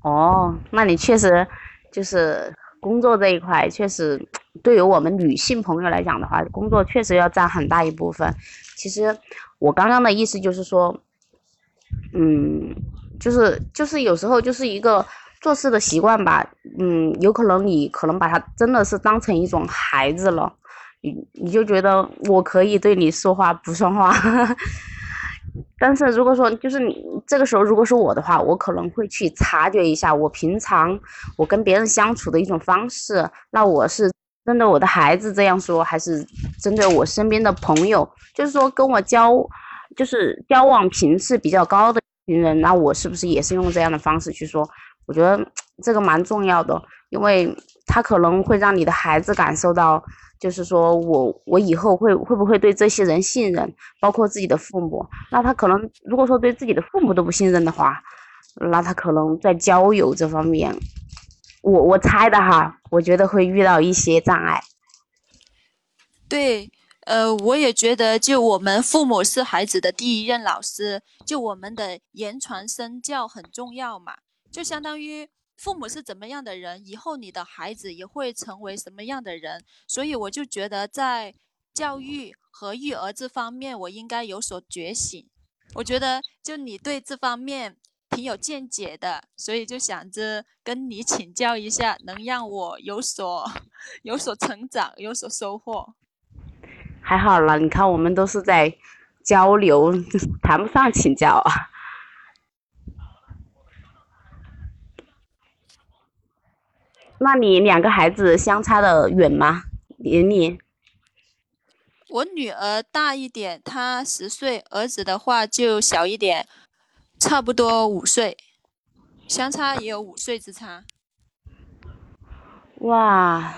哦，那你确实就是工作这一块，确实对于我们女性朋友来讲的话，工作确实要占很大一部分。其实我刚刚的意思就是说，嗯。就是就是有时候就是一个做事的习惯吧，嗯，有可能你可能把他真的是当成一种孩子了，你你就觉得我可以对你说话不算话，但是如果说就是你这个时候如果是我的话，我可能会去察觉一下我平常我跟别人相处的一种方式，那我是针对我的孩子这样说，还是针对我身边的朋友，就是说跟我交就是交往频次比较高的。群人，那我是不是也是用这样的方式去说？我觉得这个蛮重要的，因为他可能会让你的孩子感受到，就是说我我以后会会不会对这些人信任，包括自己的父母。那他可能如果说对自己的父母都不信任的话，那他可能在交友这方面，我我猜的哈，我觉得会遇到一些障碍。对，呃，我也觉得，就我们父母是孩子的第一任老师，就我们的言传身教很重要嘛，就相当于父母是怎么样的人，以后你的孩子也会成为什么样的人，所以我就觉得在教育和育儿这方面，我应该有所觉醒。我觉得就你对这方面。挺有见解的，所以就想着跟你请教一下，能让我有所 有所成长，有所收获。还好啦，你看我们都是在交流，谈不上请教啊。那你两个孩子相差的远吗？年龄？我女儿大一点，她十岁；儿子的话就小一点。差不多五岁，相差也有五岁之差。哇，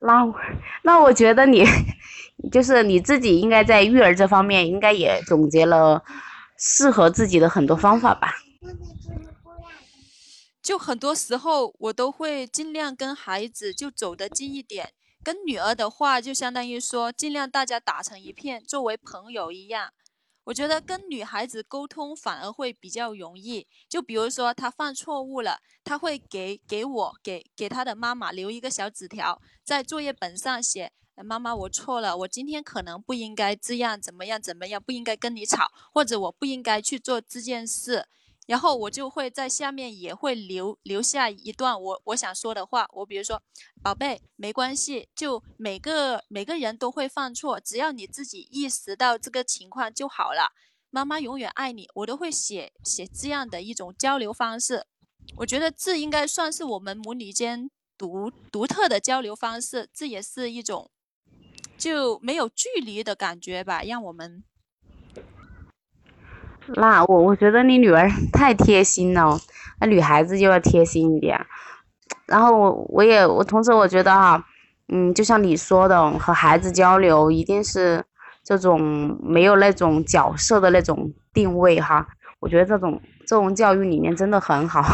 那那我觉得你 就是你自己应该在育儿这方面应该也总结了适合自己的很多方法吧？就很多时候我都会尽量跟孩子就走得近一点，跟女儿的话就相当于说尽量大家打成一片，作为朋友一样。我觉得跟女孩子沟通反而会比较容易，就比如说她犯错误了，她会给给我给给她的妈妈留一个小纸条，在作业本上写：妈妈，我错了，我今天可能不应该这样，怎么样怎么样，不应该跟你吵，或者我不应该去做这件事。然后我就会在下面也会留留下一段我我想说的话，我比如说，宝贝，没关系，就每个每个人都会犯错，只要你自己意识到这个情况就好了。妈妈永远爱你，我都会写写这样的一种交流方式。我觉得这应该算是我们母女间独独特的交流方式，这也是一种就没有距离的感觉吧，让我们。那我我觉得你女儿 太贴心了，那女孩子就要贴心一点。然后我我也我同时我觉得哈，嗯，就像你说的，和孩子交流一定是这种没有那种角色的那种定位哈。我觉得这种这种教育理念真的很好。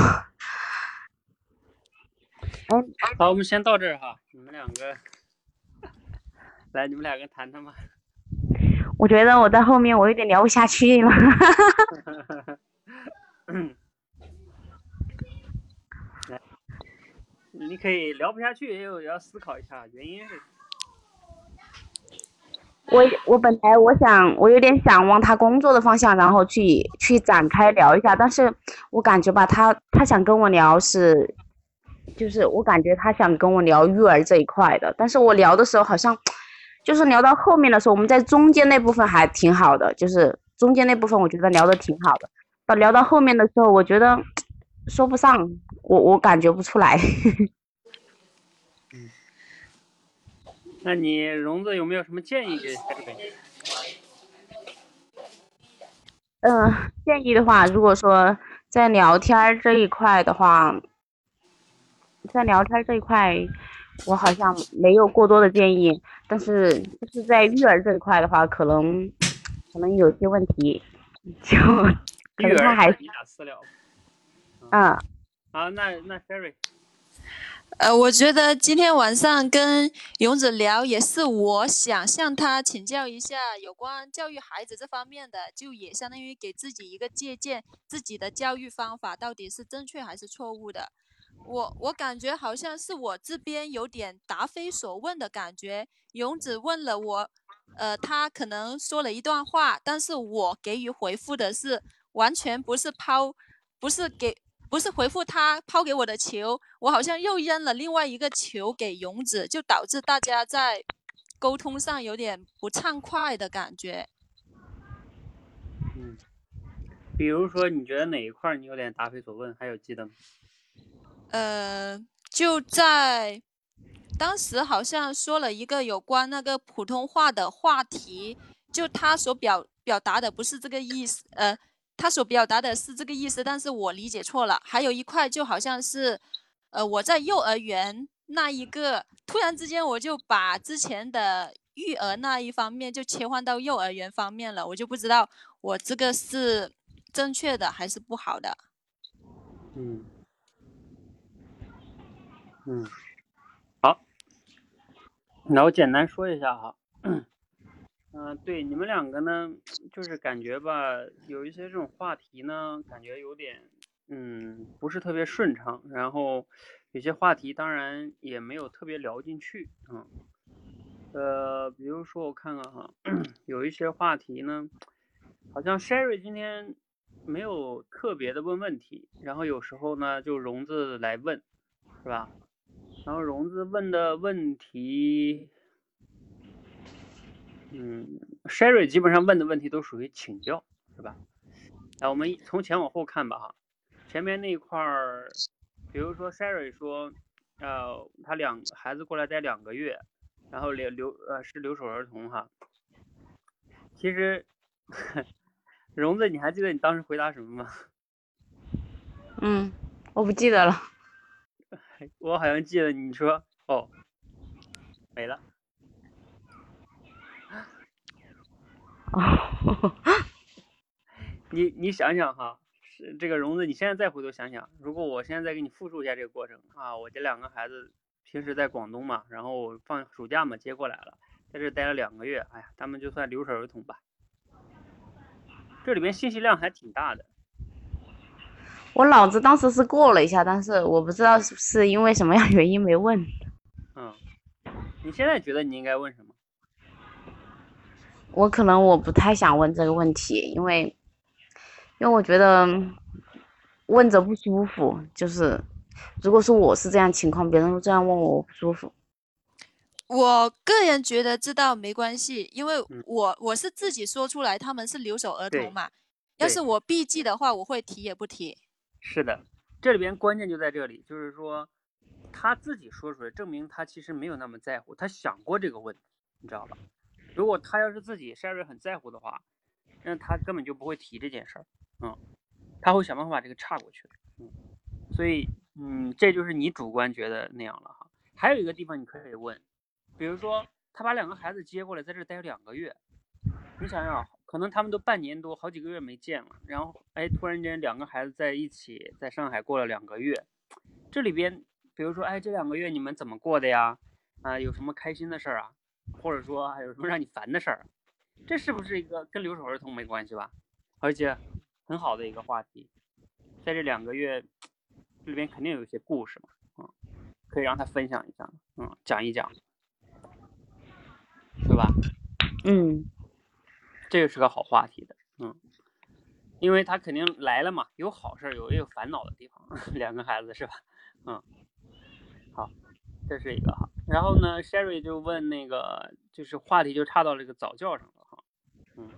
好，我们先到这儿哈，你们两个来，你们两个谈谈吧。我觉得我在后面我有点聊不下去了。来，你可以聊不下去，也有要思考一下原因是。我我本来我想我有点想往他工作的方向，然后去去展开聊一下，但是我感觉吧，他他想跟我聊是，就是我感觉他想跟我聊育儿这一块的，但是我聊的时候好像。就是聊到后面的时候，我们在中间那部分还挺好的，就是中间那部分我觉得聊的挺好的。到聊到后面的时候，我觉得说不上，我我感觉不出来。嗯，那你荣子有没有什么建议给？嗯，建议的话，如果说在聊天这一块的话，在聊天这一块。我好像没有过多的建议，但是就是在育儿这一块的话，可能可能有些问题，就 可能他还是嗯，好，那那 Sherry，呃，我觉得今天晚上跟勇子聊，也是我想向他请教一下有关教育孩子这方面的，就也相当于给自己一个借鉴，自己的教育方法到底是正确还是错误的。我我感觉好像是我这边有点答非所问的感觉。勇子问了我，呃，他可能说了一段话，但是我给予回复的是完全不是抛，不是给，不是回复他抛给我的球，我好像又扔了另外一个球给勇子，就导致大家在沟通上有点不畅快的感觉。嗯，比如说你觉得哪一块你有点答非所问？还有记得吗？呃，就在当时好像说了一个有关那个普通话的话题，就他所表表达的不是这个意思，呃，他所表达的是这个意思，但是我理解错了。还有一块就好像是，呃，我在幼儿园那一个，突然之间我就把之前的育儿那一方面就切换到幼儿园方面了，我就不知道我这个是正确的还是不好的。嗯。嗯，好，那我简单说一下哈，嗯，对，你们两个呢，就是感觉吧，有一些这种话题呢，感觉有点，嗯，不是特别顺畅，然后有些话题当然也没有特别聊进去，嗯，呃，比如说我看看哈，有一些话题呢，好像 Sherry 今天没有特别的问问题，然后有时候呢就荣子来问，是吧？然后荣子问的问题，嗯，Sherry 基本上问的问题都属于请教，是吧？哎，我们从前往后看吧哈。前面那一块儿，比如说 Sherry 说，呃，他两孩子过来待两个月，然后留留呃是留守儿童哈。其实，荣子，你还记得你当时回答什么吗？嗯，我不记得了。我好像记得你说哦，没了。你你想想哈，是这个荣子，你现在再回头想想，如果我现在再给你复述一下这个过程啊，我这两个孩子平时在广东嘛，然后放暑假嘛接过来了，在这待了两个月，哎呀，他们就算留守儿童吧，这里面信息量还挺大的。我脑子当时是过了一下，但是我不知道是不是因为什么样原因没问。嗯，你现在觉得你应该问什么？我可能我不太想问这个问题，因为因为我觉得问着不舒服。就是如果说我是这样情况，别人这样问我，我不舒服。我个人觉得这倒没关系，因为我我是自己说出来他们是留守儿童嘛。要是我避忌的话，我会提也不提。是的，这里边关键就在这里，就是说他自己说出来，证明他其实没有那么在乎，他想过这个问题，你知道吧？如果他要是自己 Sherry 很在乎的话，那他根本就不会提这件事儿，嗯，他会想办法把这个岔过去，嗯，所以，嗯，这就是你主观觉得那样了哈。还有一个地方你可以问，比如说他把两个孩子接过来，在这待两个月，你想想。可能他们都半年多，好几个月没见了，然后哎，突然间两个孩子在一起，在上海过了两个月，这里边，比如说哎，这两个月你们怎么过的呀？啊，有什么开心的事儿啊？或者说还有什么让你烦的事儿？这是不是一个跟留守儿童没关系吧？而且很好的一个话题，在这两个月这里边肯定有一些故事嘛，嗯，可以让他分享一下，嗯，讲一讲，对吧？嗯。这个是个好话题的，嗯，因为他肯定来了嘛，有好事有也有烦恼的地方，两个孩子是吧？嗯，好，这是一个哈。然后呢，Sherry 就问那个，就是话题就差到这个早教上了哈，嗯，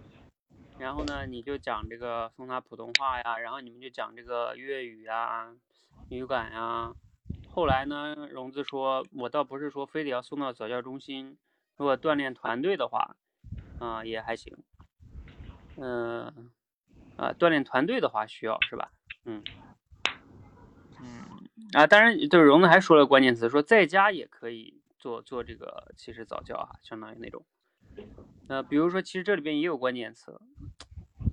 然后呢，你就讲这个送他普通话呀，然后你们就讲这个粤语啊、语感呀。后来呢，荣子说，我倒不是说非得要送到早教中心，如果锻炼团队的话，啊，也还行。嗯，啊，锻炼团队的话需要是吧？嗯，嗯，啊，当然，就是荣子还说了关键词，说在家也可以做做这个，其实早教啊，相当于那种，呃，比如说，其实这里边也有关键词，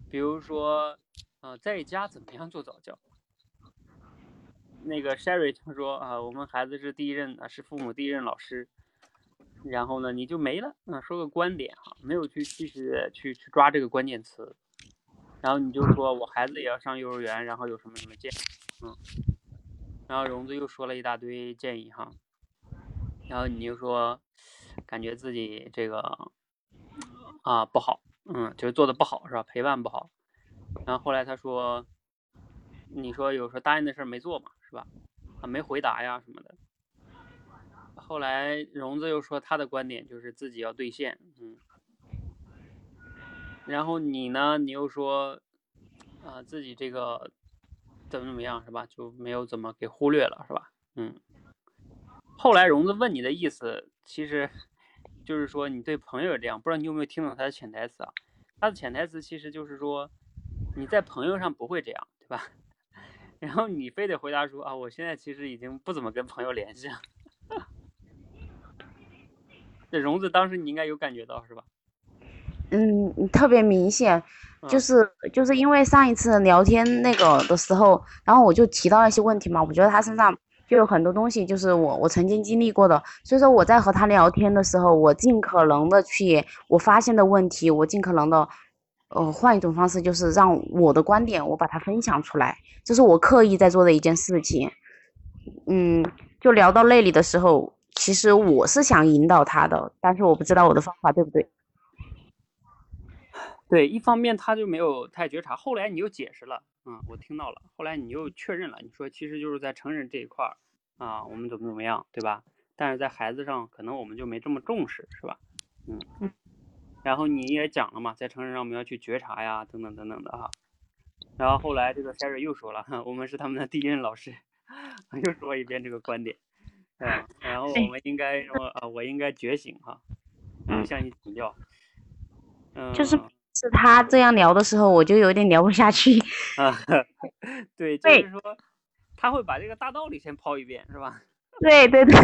比如说，呃，在家怎么样做早教？那个 Sherry 他说啊，我们孩子是第一任啊，是父母第一任老师。然后呢，你就没了。那说个观点哈，没有去继续去去抓这个关键词。然后你就说我孩子也要上幼儿园，然后有什么什么建议？嗯。然后荣子又说了一大堆建议哈。然后你就说，感觉自己这个啊不好，嗯，就是做的不好是吧？陪伴不好。然后后来他说，你说有时候答应的事没做嘛，是吧？啊，没回答呀什么的。后来荣子又说他的观点就是自己要兑现，嗯，然后你呢，你又说啊自己这个怎么怎么样是吧？就没有怎么给忽略了是吧？嗯，后来荣子问你的意思，其实就是说你对朋友这样，不知道你有没有听懂他的潜台词啊？他的潜台词其实就是说你在朋友上不会这样，对吧？然后你非得回答说啊，我现在其实已经不怎么跟朋友联系了。这荣子当时你应该有感觉到是吧？嗯，特别明显，就是就是因为上一次聊天那个的时候，然后我就提到一些问题嘛，我觉得他身上就有很多东西就是我我曾经经历过的，所以说我在和他聊天的时候，我尽可能的去我发现的问题，我尽可能的，呃，换一种方式，就是让我的观点我把它分享出来，这是我刻意在做的一件事情。嗯，就聊到那里的时候，其实我是想引导他的，但是我不知道我的方法对不对。对，一方面他就没有太觉察，后来你又解释了，嗯，我听到了，后来你又确认了，你说其实就是在成人这一块儿啊，我们怎么怎么样，对吧？但是在孩子上可能我们就没这么重视，是吧？嗯嗯。然后你也讲了嘛，在成人上我们要去觉察呀，等等等等的哈。然后后来这个 Sherry 又说了，我们是他们的第一任老师，又说一遍这个观点，嗯，然后我们应该什么啊？我应该觉醒哈，向你请教，嗯，就是。是他这样聊的时候，我就有点聊不下去。啊，对，就是说他会把这个大道理先抛一遍，是吧？对 对对。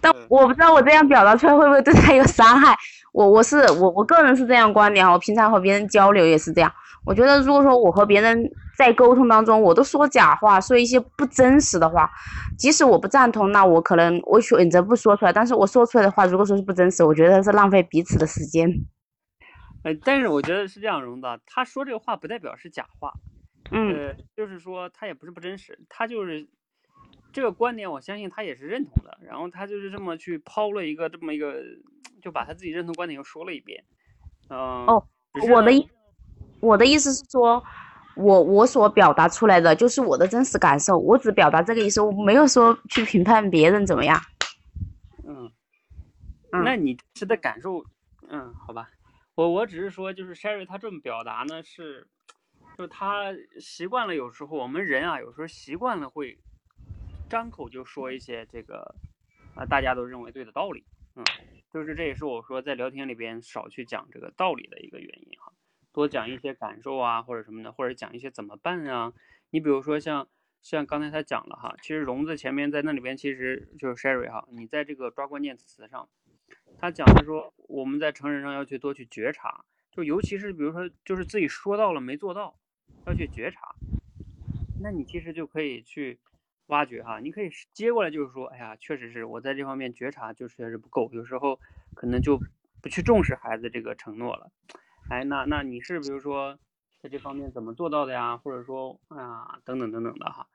但我不知道我这样表达出来会不会对他有伤害。我我是我我个人是这样观点哈，我平常和别人交流也是这样。我觉得如果说我和别人在沟通当中，我都说假话，说一些不真实的话，即使我不赞同，那我可能我选择不说出来。但是我说出来的话，如果说是不真实，我觉得是浪费彼此的时间。呃，但是我觉得是这样，荣子，他说这个话不代表是假话，嗯，就是说他也不是不真实，他就是这个观点，我相信他也是认同的，然后他就是这么去抛了一个这么一个，就把他自己认同观点又说了一遍，嗯，哦，我的意我的意思是说，我我所表达出来的就是我的真实感受，我只表达这个意思，我没有说去评判别人怎么样，嗯，那你是的感受，嗯，好吧。我我只是说，就是 Sherry 他这么表达呢，是，就他习惯了。有时候我们人啊，有时候习惯了会张口就说一些这个啊大家都认为对的道理，嗯，就是这也是我说在聊天里边少去讲这个道理的一个原因哈，多讲一些感受啊或者什么的，或者讲一些怎么办啊。你比如说像像刚才他讲了哈，其实融子前面在那里边其实就是 Sherry 哈，你在这个抓关键词上。他讲的说，我们在成人上要去多去觉察，就尤其是比如说，就是自己说到了没做到，要去觉察。那你其实就可以去挖掘哈，你可以接过来就是说，哎呀，确实是我在这方面觉察就确实不够，有时候可能就不去重视孩子这个承诺了。哎，那那你是比如说在这方面怎么做到的呀？或者说啊，等等等等的哈，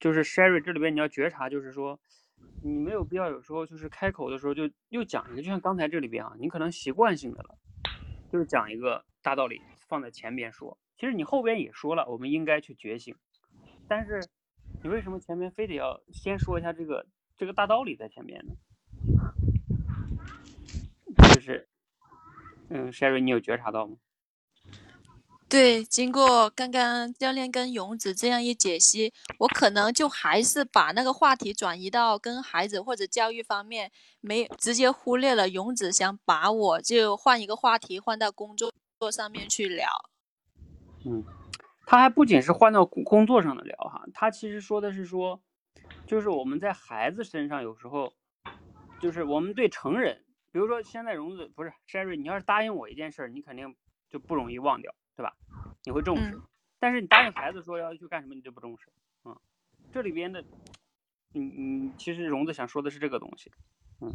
就是 Sherry 这里边你要觉察，就是说。你没有必要，有时候就是开口的时候就又讲一个，就像刚才这里边啊，你可能习惯性的了，就是讲一个大道理放在前边说，其实你后边也说了，我们应该去觉醒，但是你为什么前面非得要先说一下这个这个大道理在前面呢？就是，嗯，Sherry，你有觉察到吗？对，经过刚刚教练跟勇子这样一解析，我可能就还是把那个话题转移到跟孩子或者教育方面，没直接忽略了勇子想把我就换一个话题换到工作上面去聊。嗯，他还不仅是换到工作上的聊哈，他其实说的是说，就是我们在孩子身上有时候，就是我们对成人，比如说现在荣子不是 Sherry，你要是答应我一件事，你肯定就不容易忘掉。对吧？你会重视，但是你答应孩子说要去干什么，你就不重视。嗯，这里边的，嗯嗯，其实荣子想说的是这个东西。嗯，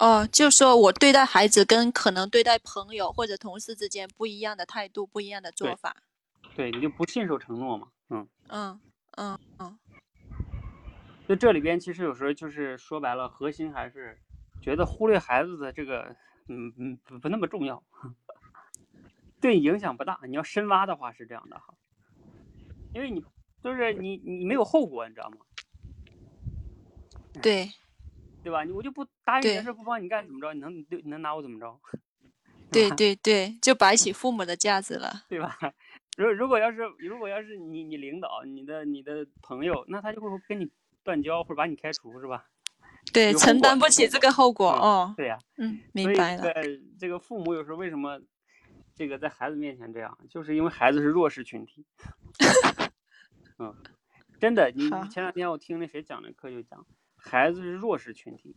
哦，就说我对待孩子跟可能对待朋友或者同事之间不一样的态度，不一样的做法。对，你就不信守承诺嘛。嗯嗯嗯嗯。就这里边其实有时候就是说白了，核心还是觉得忽略孩子的这个，嗯嗯，不不那么重要。对影响不大，你要深挖的话是这样的哈，因为你就是你你没有后果，你知道吗？对，对吧？你我就不答应的事不帮你干怎么着？你能你能拿我怎么着？对对对，就摆 起父母的架子了，对吧？如如果要是如果要是你你领导你的你的朋友，那他就会跟你断交或者把你开除是吧？对，承担不起这个后果哦。对呀，嗯，明白了。这个父母有时候为什么？这个在孩子面前这样，就是因为孩子是弱势群体。嗯，真的，你前两天我听那谁讲的课就讲，孩子是弱势群体，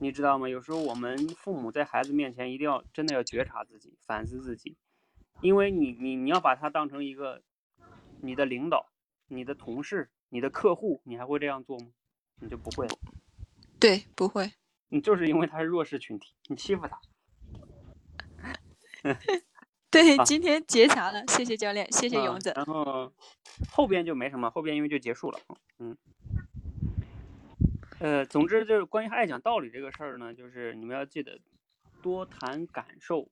你知道吗？有时候我们父母在孩子面前一定要真的要觉察自己，反思自己，因为你你你要把他当成一个你的领导、你的同事、你的客户，你还会这样做吗？你就不会。对，不会。你就是因为他是弱势群体，你欺负他。对，今天结查了，谢谢教练，谢谢勇者。然后后边就没什么，后边因为就结束了。嗯。呃，总之就是关于爱讲道理这个事儿呢，就是你们要记得多谈感受，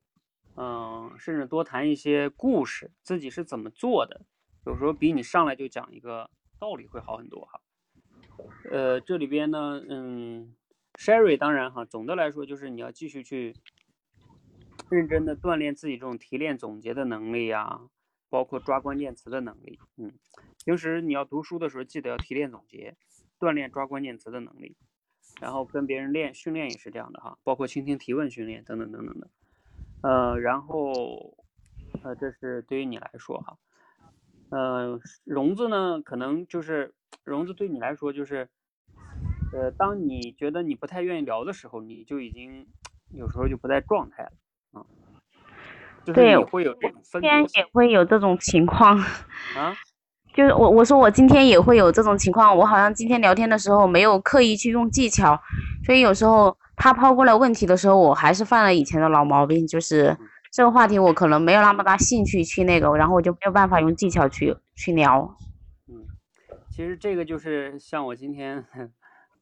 嗯，甚至多谈一些故事，自己是怎么做的，有时候比你上来就讲一个道理会好很多哈。呃，这里边呢，嗯，Sherry 当然哈，总的来说就是你要继续去认真的锻炼自己这种提炼总结的能力呀，包括抓关键词的能力。嗯，平时你要读书的时候，记得要提炼总结。锻炼抓关键词的能力，然后跟别人练训练也是这样的哈，包括倾听提问训练等等等等的，呃，然后呃，这是对于你来说哈，呃，融子呢，可能就是融资对你来说就是，呃，当你觉得你不太愿意聊的时候，你就已经有时候就不在状态了啊，对，会有这种分，天也会有这种情况啊。就是我我说我今天也会有这种情况，我好像今天聊天的时候没有刻意去用技巧，所以有时候他抛过来问题的时候，我还是犯了以前的老毛病，就是这个话题我可能没有那么大兴趣去那个，然后我就没有办法用技巧去去聊。嗯，其实这个就是像我今天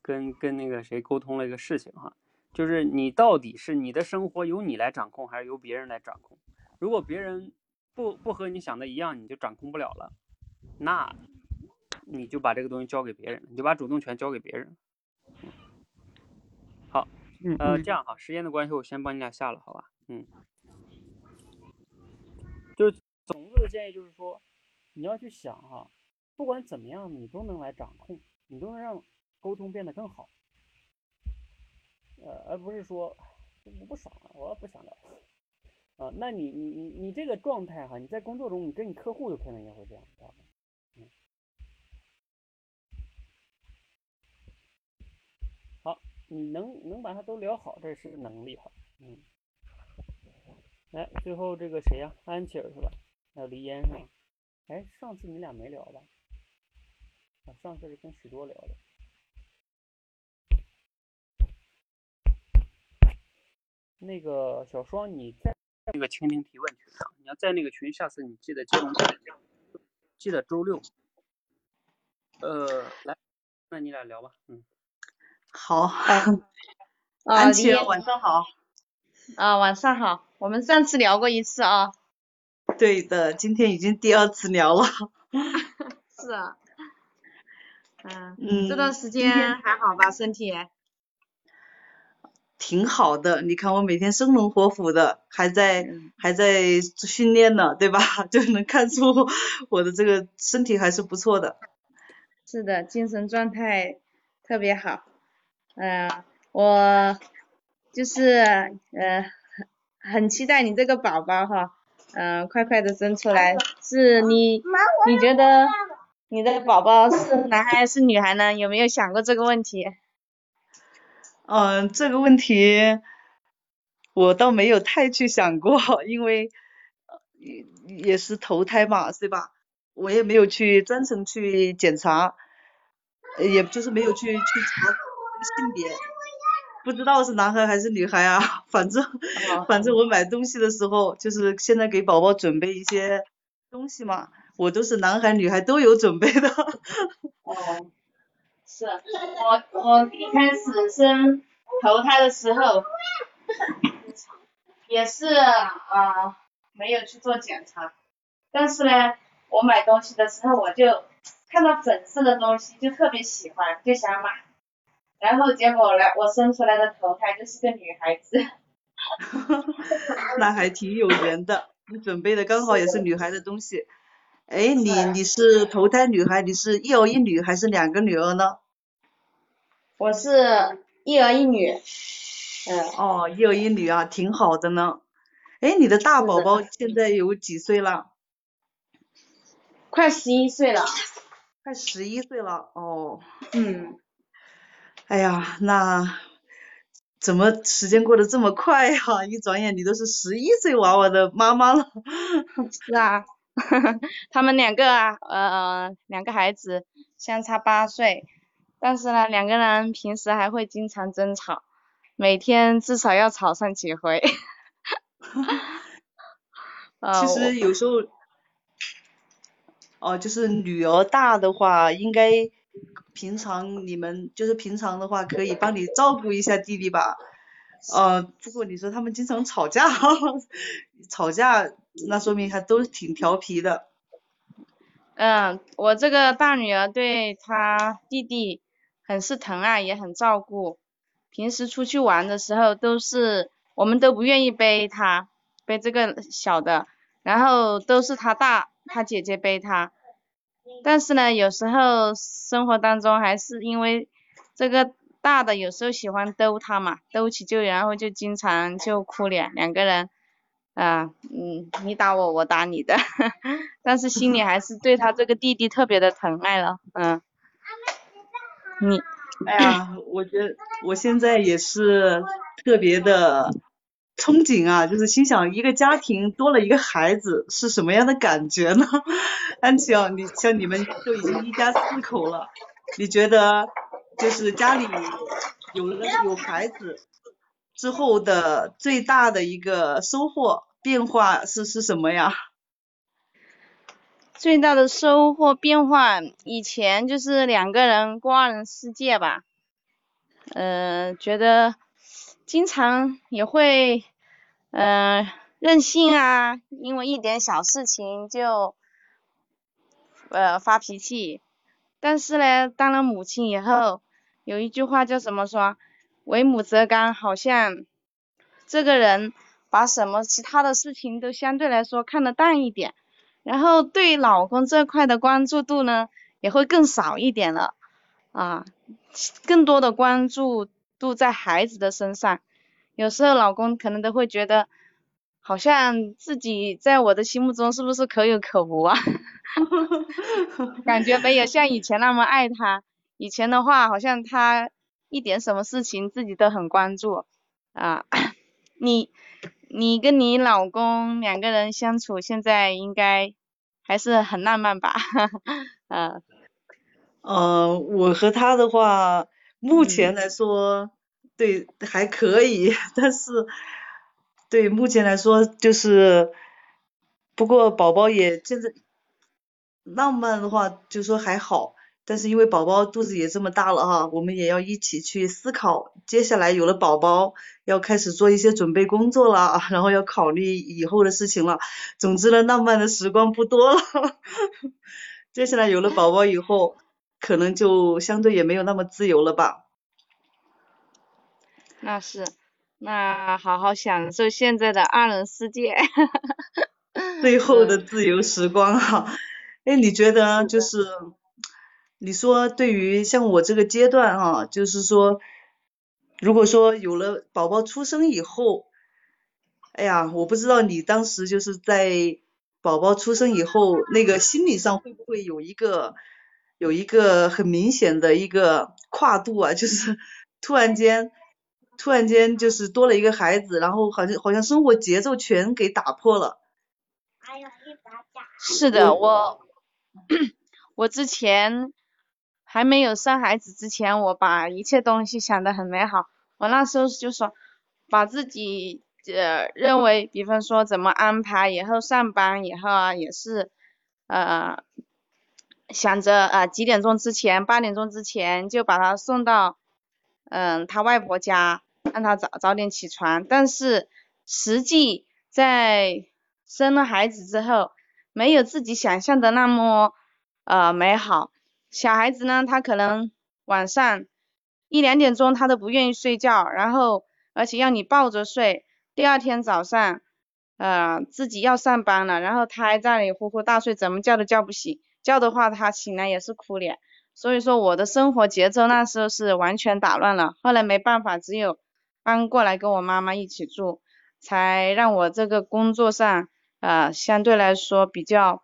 跟跟那个谁沟通了一个事情哈，就是你到底是你的生活由你来掌控，还是由别人来掌控？如果别人不不和你想的一样，你就掌控不了了。那你就把这个东西交给别人，你就把主动权交给别人。好，呃，这样哈，时间的关系，我先帮你俩下了，好吧？嗯，就是总的建议就是说，你要去想哈，不管怎么样，你都能来掌控，你都能让沟通变得更好。呃，而不是说我不爽了，我不想聊。啊，那你你你你这个状态哈，你在工作中，你跟你客户有可能也会这样，知道吧？你能能把它都聊好，这是能力哈。嗯，来，最后这个谁呀？安琪儿是吧？还有黎烟是吧？哎，上次你俩没聊吧？啊，上次是跟许多聊的。那个小双，你在那个倾听提问群上，你要在那个群，下次你记得接龙，记得周六。呃，来，那你俩聊吧，嗯。好，安琪晚上好。啊，晚上好。我们上次聊过一次啊。对的，今天已经第二次聊了。是啊。嗯。这段时间还好吧？身体？挺好的，你看我每天生龙活虎的，还在还在训练呢，对吧？就能看出我的这个身体还是不错的。是的，精神状态特别好。嗯，我就是呃很很期待你这个宝宝哈，嗯，快快的生出来。是你你觉得你的宝宝是男孩还是女孩呢？有没有想过这个问题？嗯，这个问题我倒没有太去想过，因为也也是头胎嘛，对吧？我也没有去专程去检查，也就是没有去去查。性别不知道是男孩还是女孩啊，反正反正我买东西的时候，就是现在给宝宝准备一些东西嘛，我都是男孩女孩都有准备的。哦，是我我一开始生头胎的时候，也是啊没有去做检查，但是呢，我买东西的时候我就看到粉色的东西就特别喜欢，就想买。然后结果来，我生出来的头胎就是个女孩子，那还挺有缘的。你准备的刚好也是女孩的东西。哎，你你是头胎女孩，你是一儿一女还是两个女儿呢？我是一儿一女。嗯。哦，一儿一女啊，挺好的呢。哎，你的大宝宝现在有几岁了？快十一岁了。快十一岁了，哦。嗯。哎呀，那怎么时间过得这么快呀？一转眼你都是十一岁娃娃的妈妈了。是啊，他们两个啊，呃，两个孩子相差八岁，但是呢，两个人平时还会经常争吵，每天至少要吵上几回。其实有时候，哦，就是女儿大的话，应该平常你们就是平常的话，可以帮你照顾一下弟弟吧。呃，不过你说他们经常吵架，吵架，那说明还都挺调皮的。嗯，我这个大女儿对她弟弟很是疼爱，也很照顾。平时出去玩的时候，都是我们都不愿意背他，背这个小的，然后都是他大，他姐姐背他。但是呢，有时候生活当中还是因为这个。大的有时候喜欢逗他嘛，逗起就然后就经常就哭脸，两个人啊，嗯，你打我，我打你的，但是心里还是对他这个弟弟特别的疼爱了，嗯。你，哎呀，我觉得我现在也是特别的憧憬啊，就是心想一个家庭多了一个孩子是什么样的感觉呢？安琪啊，你像你们都已经一家四口了，你觉得？就是家里有了有孩子之后的最大的一个收获变化是是什么呀？最大的收获变化，以前就是两个人过二人世界吧，呃，觉得经常也会嗯任性啊，因为一点小事情就呃发脾气。但是呢，当了母亲以后，有一句话叫什么说？为母则刚，好像这个人把什么其他的事情都相对来说看得淡一点，然后对老公这块的关注度呢，也会更少一点了啊，更多的关注度在孩子的身上。有时候老公可能都会觉得。好像自己在我的心目中是不是可有可无啊？感觉没有像以前那么爱他。以前的话，好像他一点什么事情自己都很关注啊。你你跟你老公两个人相处，现在应该还是很浪漫吧？啊。呃，我和他的话，目前来说，对还可以，但是。对，目前来说就是，不过宝宝也现在浪漫的话，就说还好，但是因为宝宝肚子也这么大了哈，我们也要一起去思考，接下来有了宝宝，要开始做一些准备工作了，然后要考虑以后的事情了。总之呢，浪漫的时光不多了。接下来有了宝宝以后，可能就相对也没有那么自由了吧。那是。那好好享受现在的二人世界，最后的自由时光哈。哎，你觉得就是，你说对于像我这个阶段哈，就是说，如果说有了宝宝出生以后，哎呀，我不知道你当时就是在宝宝出生以后，那个心理上会不会有一个有一个很明显的一个跨度啊，就是突然间。突然间就是多了一个孩子，然后好像好像生活节奏全给打破了。是的，我 我之前还没有生孩子之前，我把一切东西想得很美好。我那时候就说，把自己呃认为，比方说怎么安排以后上班以后啊，也是呃想着啊几点钟之前，八点钟之前就把他送到嗯他外婆家。让他早早点起床，但是实际在生了孩子之后，没有自己想象的那么呃美好。小孩子呢，他可能晚上一两点钟他都不愿意睡觉，然后而且要你抱着睡。第二天早上，呃自己要上班了，然后他还在那里呼呼大睡，怎么叫都叫不醒，叫的话他醒来也是哭脸。所以说我的生活节奏那时候是完全打乱了。后来没办法，只有。搬过来跟我妈妈一起住，才让我这个工作上呃相对来说比较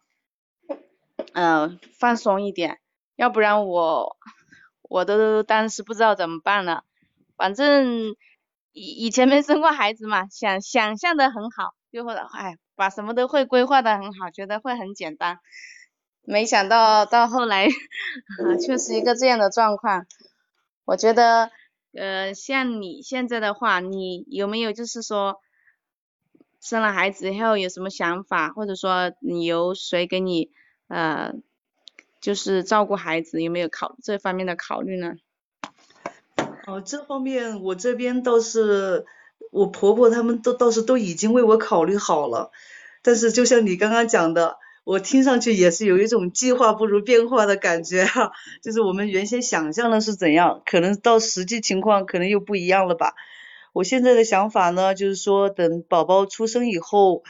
嗯放松一点，要不然我我都当时不知道怎么办了。反正以以前没生过孩子嘛，想想象的很好，就或者哎，把什么都会规划的很好，觉得会很简单，没想到到后来，啊却是一个这样的状况。我觉得，呃，像你现在的话，你有没有就是说，生了孩子以后有什么想法，或者说你由谁给你呃，就是照顾孩子，有没有考这方面的考虑呢？哦，这方面我这边倒是，我婆婆他们都倒是都已经为我考虑好了，但是就像你刚刚讲的，我听上去也是有一种计划不如变化的感觉哈，就是我们原先想象的是怎样，可能到实际情况可能又不一样了吧。我现在的想法呢，就是说等宝宝出生以后，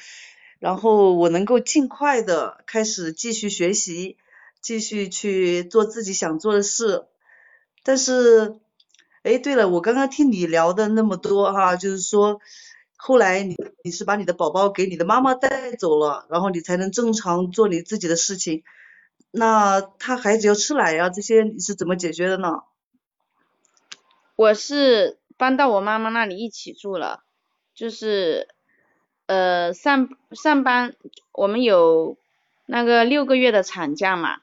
然后我能够尽快的开始继续学习，继续去做自己想做的事，但是。哎，对了，我刚刚听你聊的那么多哈，就是说，后来你你是把你的宝宝给你的妈妈带走了，然后你才能正常做你自己的事情。那他孩子要吃奶呀，这些你是怎么解决的呢？我是搬到我妈妈那里一起住了，就是呃上上班，我们有那个六个月的产假嘛。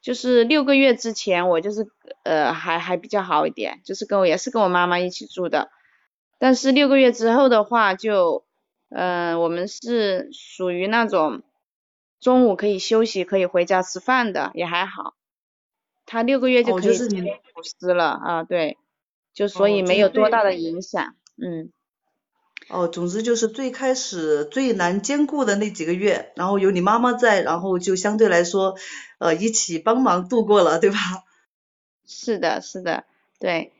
就是六个月之前，我就是呃还还比较好一点，就是跟我也是跟我妈妈一起住的。但是六个月之后的话，就嗯我们是属于那种中午可以休息，可以回家吃饭的，也还好。他六个月就可以吃吐司了啊，对，就所以没有多大的影响，嗯。哦，总之就是最开始最难兼顾的那几个月，然后有你妈妈在，然后就相对来说，呃，一起帮忙度过了，对吧？是的，是的，对。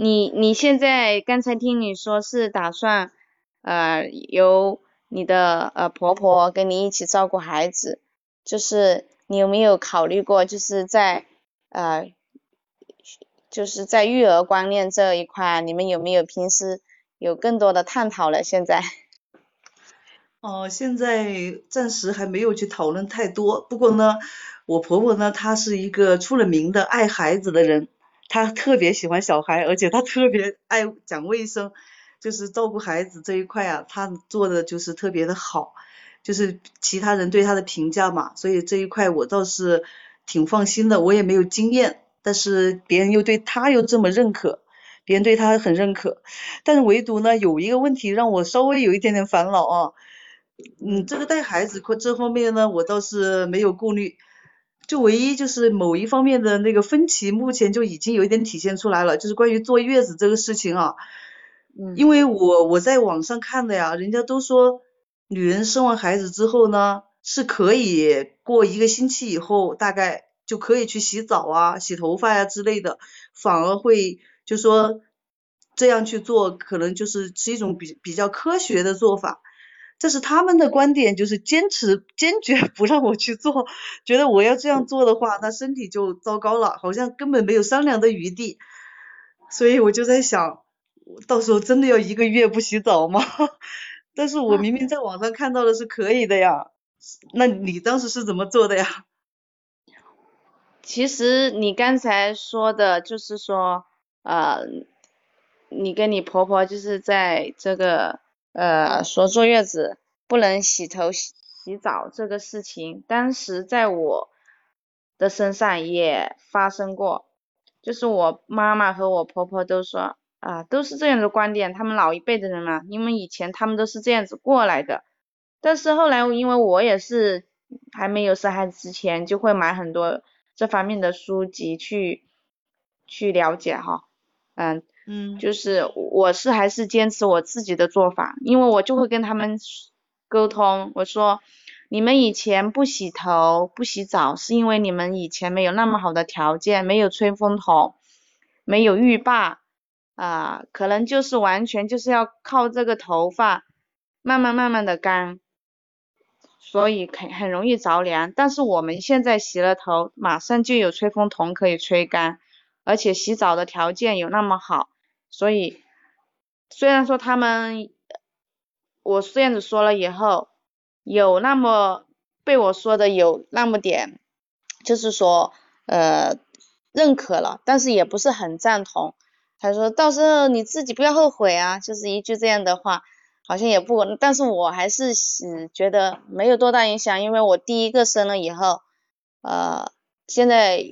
你你现在刚才听你说是打算，呃，由你的呃婆婆跟你一起照顾孩子，就是你有没有考虑过，就是在呃，就是在育儿观念这一块，你们有没有平时？有更多的探讨了，现在。哦，现在暂时还没有去讨论太多。不过呢，我婆婆呢，她是一个出了名的爱孩子的人，她特别喜欢小孩，而且她特别爱讲卫生，就是照顾孩子这一块啊，她做的就是特别的好，就是其他人对她的评价嘛，所以这一块我倒是挺放心的。我也没有经验，但是别人又对她又这么认可。别人对他很认可，但是唯独呢有一个问题让我稍微有一点点烦恼啊，嗯，这个带孩子这方面呢我倒是没有顾虑，就唯一就是某一方面的那个分歧目前就已经有一点体现出来了，就是关于坐月子这个事情啊，嗯，因为我我在网上看的呀，人家都说女人生完孩子之后呢是可以过一个星期以后大概就可以去洗澡啊、洗头发呀之类的，反而会。就说这样去做，可能就是是一种比比较科学的做法。这是他们的观点，就是坚持坚决不让我去做，觉得我要这样做的话，那身体就糟糕了，好像根本没有商量的余地。所以我就在想，到时候真的要一个月不洗澡吗？但是我明明在网上看到的是可以的呀。那你当时是怎么做的呀？其实你刚才说的就是说。呃，你跟你婆婆就是在这个呃说坐月子不能洗头洗洗澡这个事情，当时在我的身上也发生过，就是我妈妈和我婆婆都说啊都是这样的观点，他们老一辈的人嘛，因为以前他们都是这样子过来的，但是后来因为我也是还没有生孩子之前就会买很多这方面的书籍去去了解哈。嗯嗯，就是我是还是坚持我自己的做法，因为我就会跟他们沟通，我说你们以前不洗头不洗澡，是因为你们以前没有那么好的条件，没有吹风筒，没有浴霸啊，可能就是完全就是要靠这个头发慢慢慢慢的干，所以很很容易着凉。但是我们现在洗了头，马上就有吹风筒可以吹干。而且洗澡的条件有那么好，所以虽然说他们我这样子说了以后，有那么被我说的有那么点，就是说呃认可了，但是也不是很赞同。他说到时候你自己不要后悔啊，就是一句这样的话。好像也不，但是我还是嗯觉得没有多大影响，因为我第一个生了以后，呃，现在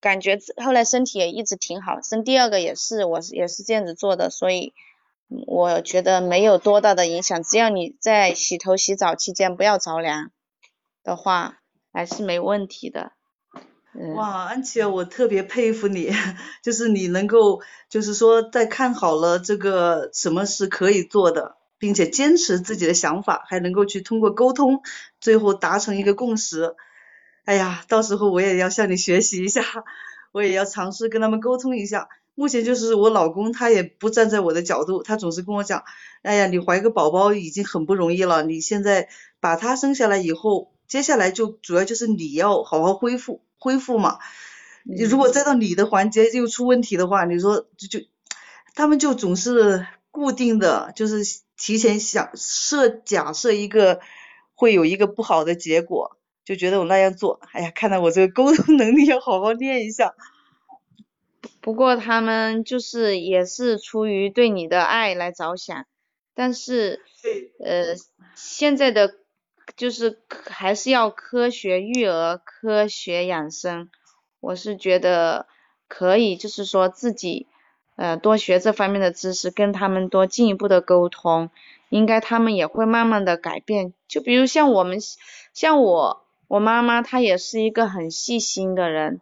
感觉后来身体也一直挺好，生第二个也是，我也是这样子做的，所以我觉得没有多大的影响，只要你在洗头洗澡期间不要着凉的话，还是没问题的。哇，安琪，我特别佩服你，就是你能够，就是说在看好了这个什么是可以做的，并且坚持自己的想法，还能够去通过沟通，最后达成一个共识。哎呀，到时候我也要向你学习一下，我也要尝试跟他们沟通一下。目前就是我老公他也不站在我的角度，他总是跟我讲，哎呀，你怀个宝宝已经很不容易了，你现在把他生下来以后，接下来就主要就是你要好好恢复。恢复嘛，你如果再到你的环节又出问题的话，你说就就他们就总是固定的，就是提前想设假设一个会有一个不好的结果，就觉得我那样做，哎呀，看来我这个沟通能力要好好练一下。不过他们就是也是出于对你的爱来着想，但是呃现在的。就是还是要科学育儿，科学养生。我是觉得可以，就是说自己呃多学这方面的知识，跟他们多进一步的沟通，应该他们也会慢慢的改变。就比如像我们，像我，我妈妈她也是一个很细心的人，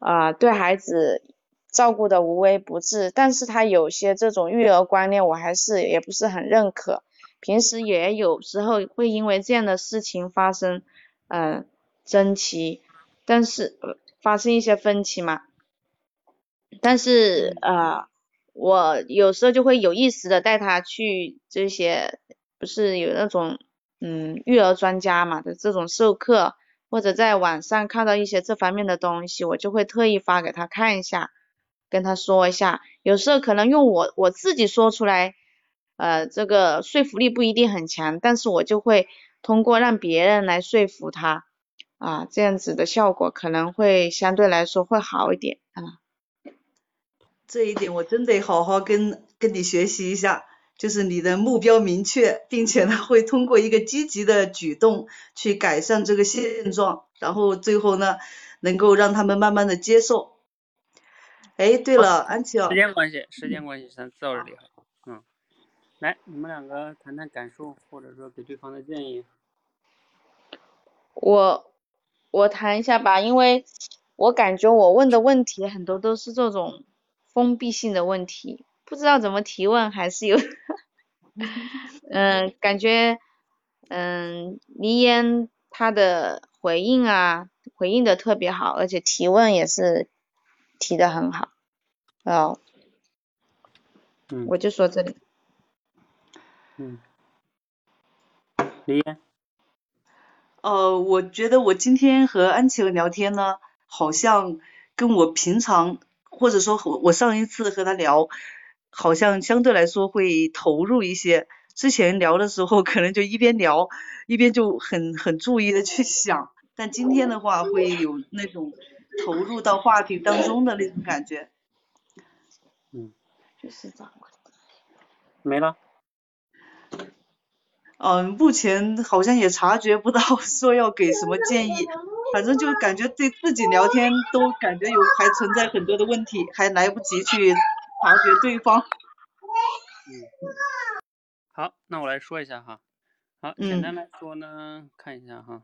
啊，对孩子照顾的无微不至，但是她有些这种育儿观念，我还是也不是很认可。平时也有时候会因为这样的事情发生，嗯，争歧，但是发生一些分歧嘛。但是呃，我有时候就会有意识的带他去这些，不是有那种嗯育儿专家嘛的这种授课，或者在网上看到一些这方面的东西，我就会特意发给他看一下，跟他说一下。有时候可能用我我自己说出来。呃，这个说服力不一定很强，但是我就会通过让别人来说服他，啊，这样子的效果可能会相对来说会好一点啊。这一点我真得好好跟跟你学习一下，就是你的目标明确，并且呢会通过一个积极的举动去改善这个现状，然后最后呢能够让他们慢慢的接受。哎，对了，安琪时间关系，时间关系，咱到这里。来，你们两个谈谈感受，或者说给对方的建议。我我谈一下吧，因为我感觉我问的问题很多都是这种封闭性的问题，不知道怎么提问，还是有，嗯，感觉嗯，黎烟他的回应啊，回应的特别好，而且提问也是提的很好，哦，嗯，我就说这里。嗯，黎烟，呃，我觉得我今天和安琪聊天呢，好像跟我平常或者说和我上一次和他聊，好像相对来说会投入一些。之前聊的时候可能就一边聊一边就很很注意的去想，但今天的话会有那种投入到话题当中的那种感觉。嗯，就是这样。没了。嗯，目前好像也察觉不到 说要给什么建议，反正就感觉对自己聊天都感觉有还存在很多的问题，还来不及去察觉对方。嗯，好，那我来说一下哈。好，简单来说呢，看一下哈。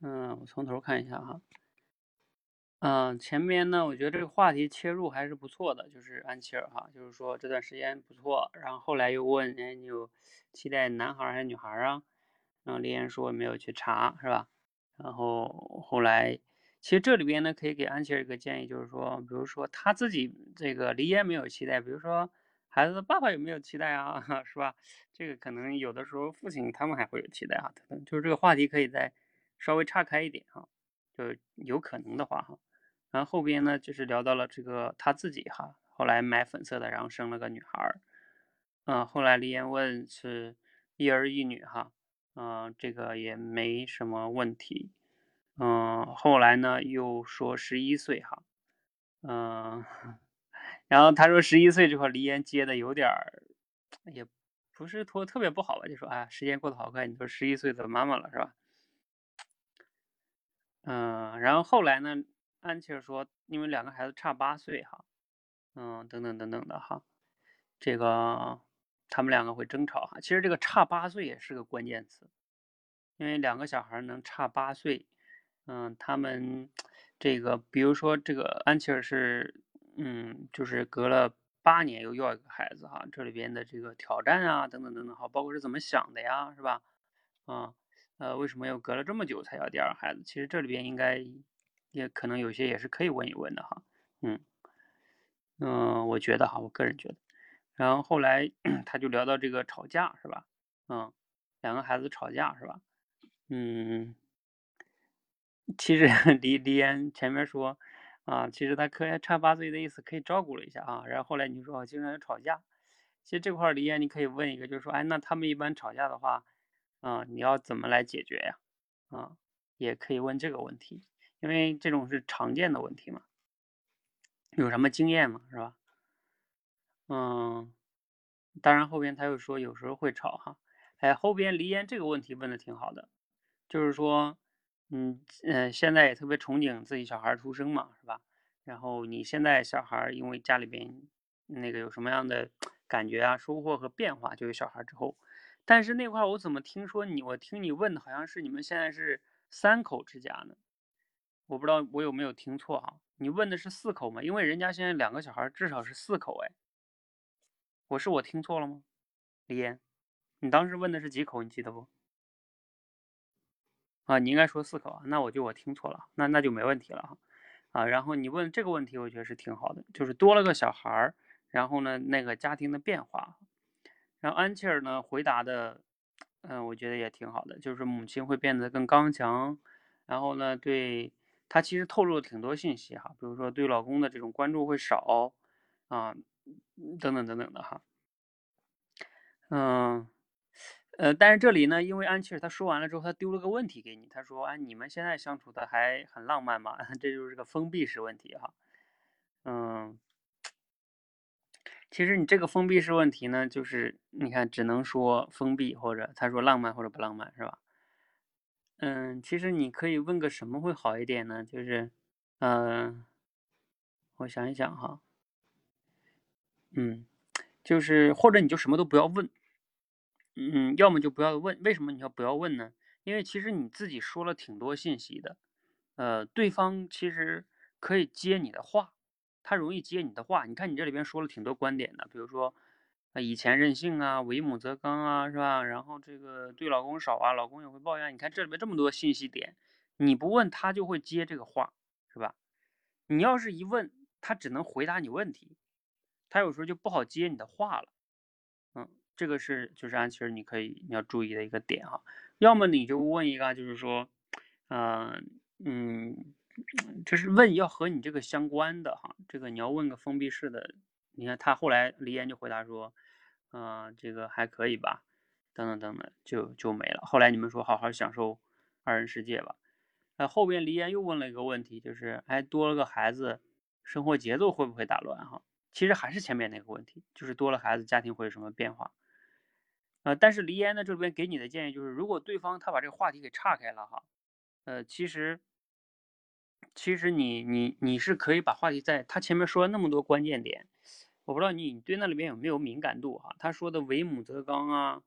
嗯，我从头看一下哈。嗯，前面呢，我觉得这个话题切入还是不错的，就是安琪儿哈，就是说这段时间不错，然后后来又问，哎，你有期待男孩还是女孩啊？然后李岩说没有去查，是吧？然后后来，其实这里边呢，可以给安琪儿一个建议，就是说，比如说他自己这个李岩没有期待，比如说孩子的爸爸有没有期待啊？是吧？这个可能有的时候父亲他们还会有期待啊，等等就是这个话题可以再稍微岔开一点哈，就有可能的话哈。然后后边呢，就是聊到了这个他自己哈，后来买粉色的，然后生了个女孩儿，嗯，后来李艳问是一儿一女哈，嗯，这个也没什么问题，嗯，后来呢又说十一岁哈，嗯，然后他说十一岁这块李艳接的有点儿也不是说特别不好吧，就说哎，时间过得好快，你都十一岁的妈妈了是吧？嗯，然后后来呢，安琪儿说，因为两个孩子差八岁哈，嗯，等等等等的哈，这个他们两个会争吵哈。其实这个差八岁也是个关键词，因为两个小孩能差八岁，嗯，他们这个比如说这个安琪儿是，嗯，就是隔了八年又要一个孩子哈，这里边的这个挑战啊，等等等等哈，包括是怎么想的呀，是吧？啊。呃，为什么又隔了这么久才要第二孩子？其实这里边应该也可能有些也是可以问一问的哈。嗯嗯，我觉得哈，我个人觉得。然后后来 他就聊到这个吵架是吧？嗯，两个孩子吵架是吧？嗯，其实李李岩前面说啊，其实他可以差八岁的意思可以照顾了一下啊。然后后来你说经常吵架，其实这块李岩你可以问一个，就是说，哎，那他们一般吵架的话。啊，你要怎么来解决呀？啊，也可以问这个问题，因为这种是常见的问题嘛。有什么经验吗？是吧？嗯，当然后边他又说有时候会吵哈。哎，后边离烟这个问题问的挺好的，就是说，嗯嗯，现在也特别憧憬自己小孩出生嘛，是吧？然后你现在小孩因为家里边那个有什么样的感觉啊、收获和变化，就有小孩之后。但是那块我怎么听说你？我听你问的好像是你们现在是三口之家呢，我不知道我有没有听错啊？你问的是四口吗？因为人家现在两个小孩至少是四口哎，我是我听错了吗？李岩，你当时问的是几口？你记得不？啊，你应该说四口啊，那我就我听错了，那那就没问题了哈。啊，然后你问这个问题，我觉得是挺好的，就是多了个小孩儿，然后呢，那个家庭的变化。然后安琪儿呢回答的，嗯，我觉得也挺好的，就是母亲会变得更刚强，然后呢，对她其实透露了挺多信息哈，比如说对老公的这种关注会少啊，等等等等的哈，嗯，呃但是这里呢，因为安琪儿她说完了之后，她丢了个问题给你，她说，哎，你们现在相处的还很浪漫吗？这就是个封闭式问题哈，嗯。其实你这个封闭式问题呢，就是你看只能说封闭，或者他说浪漫或者不浪漫，是吧？嗯，其实你可以问个什么会好一点呢？就是，嗯，我想一想哈，嗯，就是或者你就什么都不要问，嗯，要么就不要问。为什么你要不要问呢？因为其实你自己说了挺多信息的，呃，对方其实可以接你的话。他容易接你的话，你看你这里边说了挺多观点的，比如说，啊以前任性啊，为母则刚啊，是吧？然后这个对老公少啊，老公也会抱怨。你看这里边这么多信息点，你不问他就会接这个话，是吧？你要是一问，他只能回答你问题，他有时候就不好接你的话了。这个是就是安琪儿你可以你要注意的一个点哈。要么你就问一个，就是说，嗯嗯。就是问要和你这个相关的哈，这个你要问个封闭式的。你看他后来黎岩就回答说，嗯，这个还可以吧，等等等等，就就没了。后来你们说好好享受二人世界吧。那后边黎岩又问了一个问题，就是哎多了个孩子，生活节奏会不会打乱哈？其实还是前面那个问题，就是多了孩子，家庭会有什么变化？呃，但是黎岩呢这边给你的建议就是，如果对方他把这个话题给岔开了哈，呃，其实。其实你你你是可以把话题在他前面说了那么多关键点，我不知道你你对那里面有没有敏感度哈？他说的为母则刚啊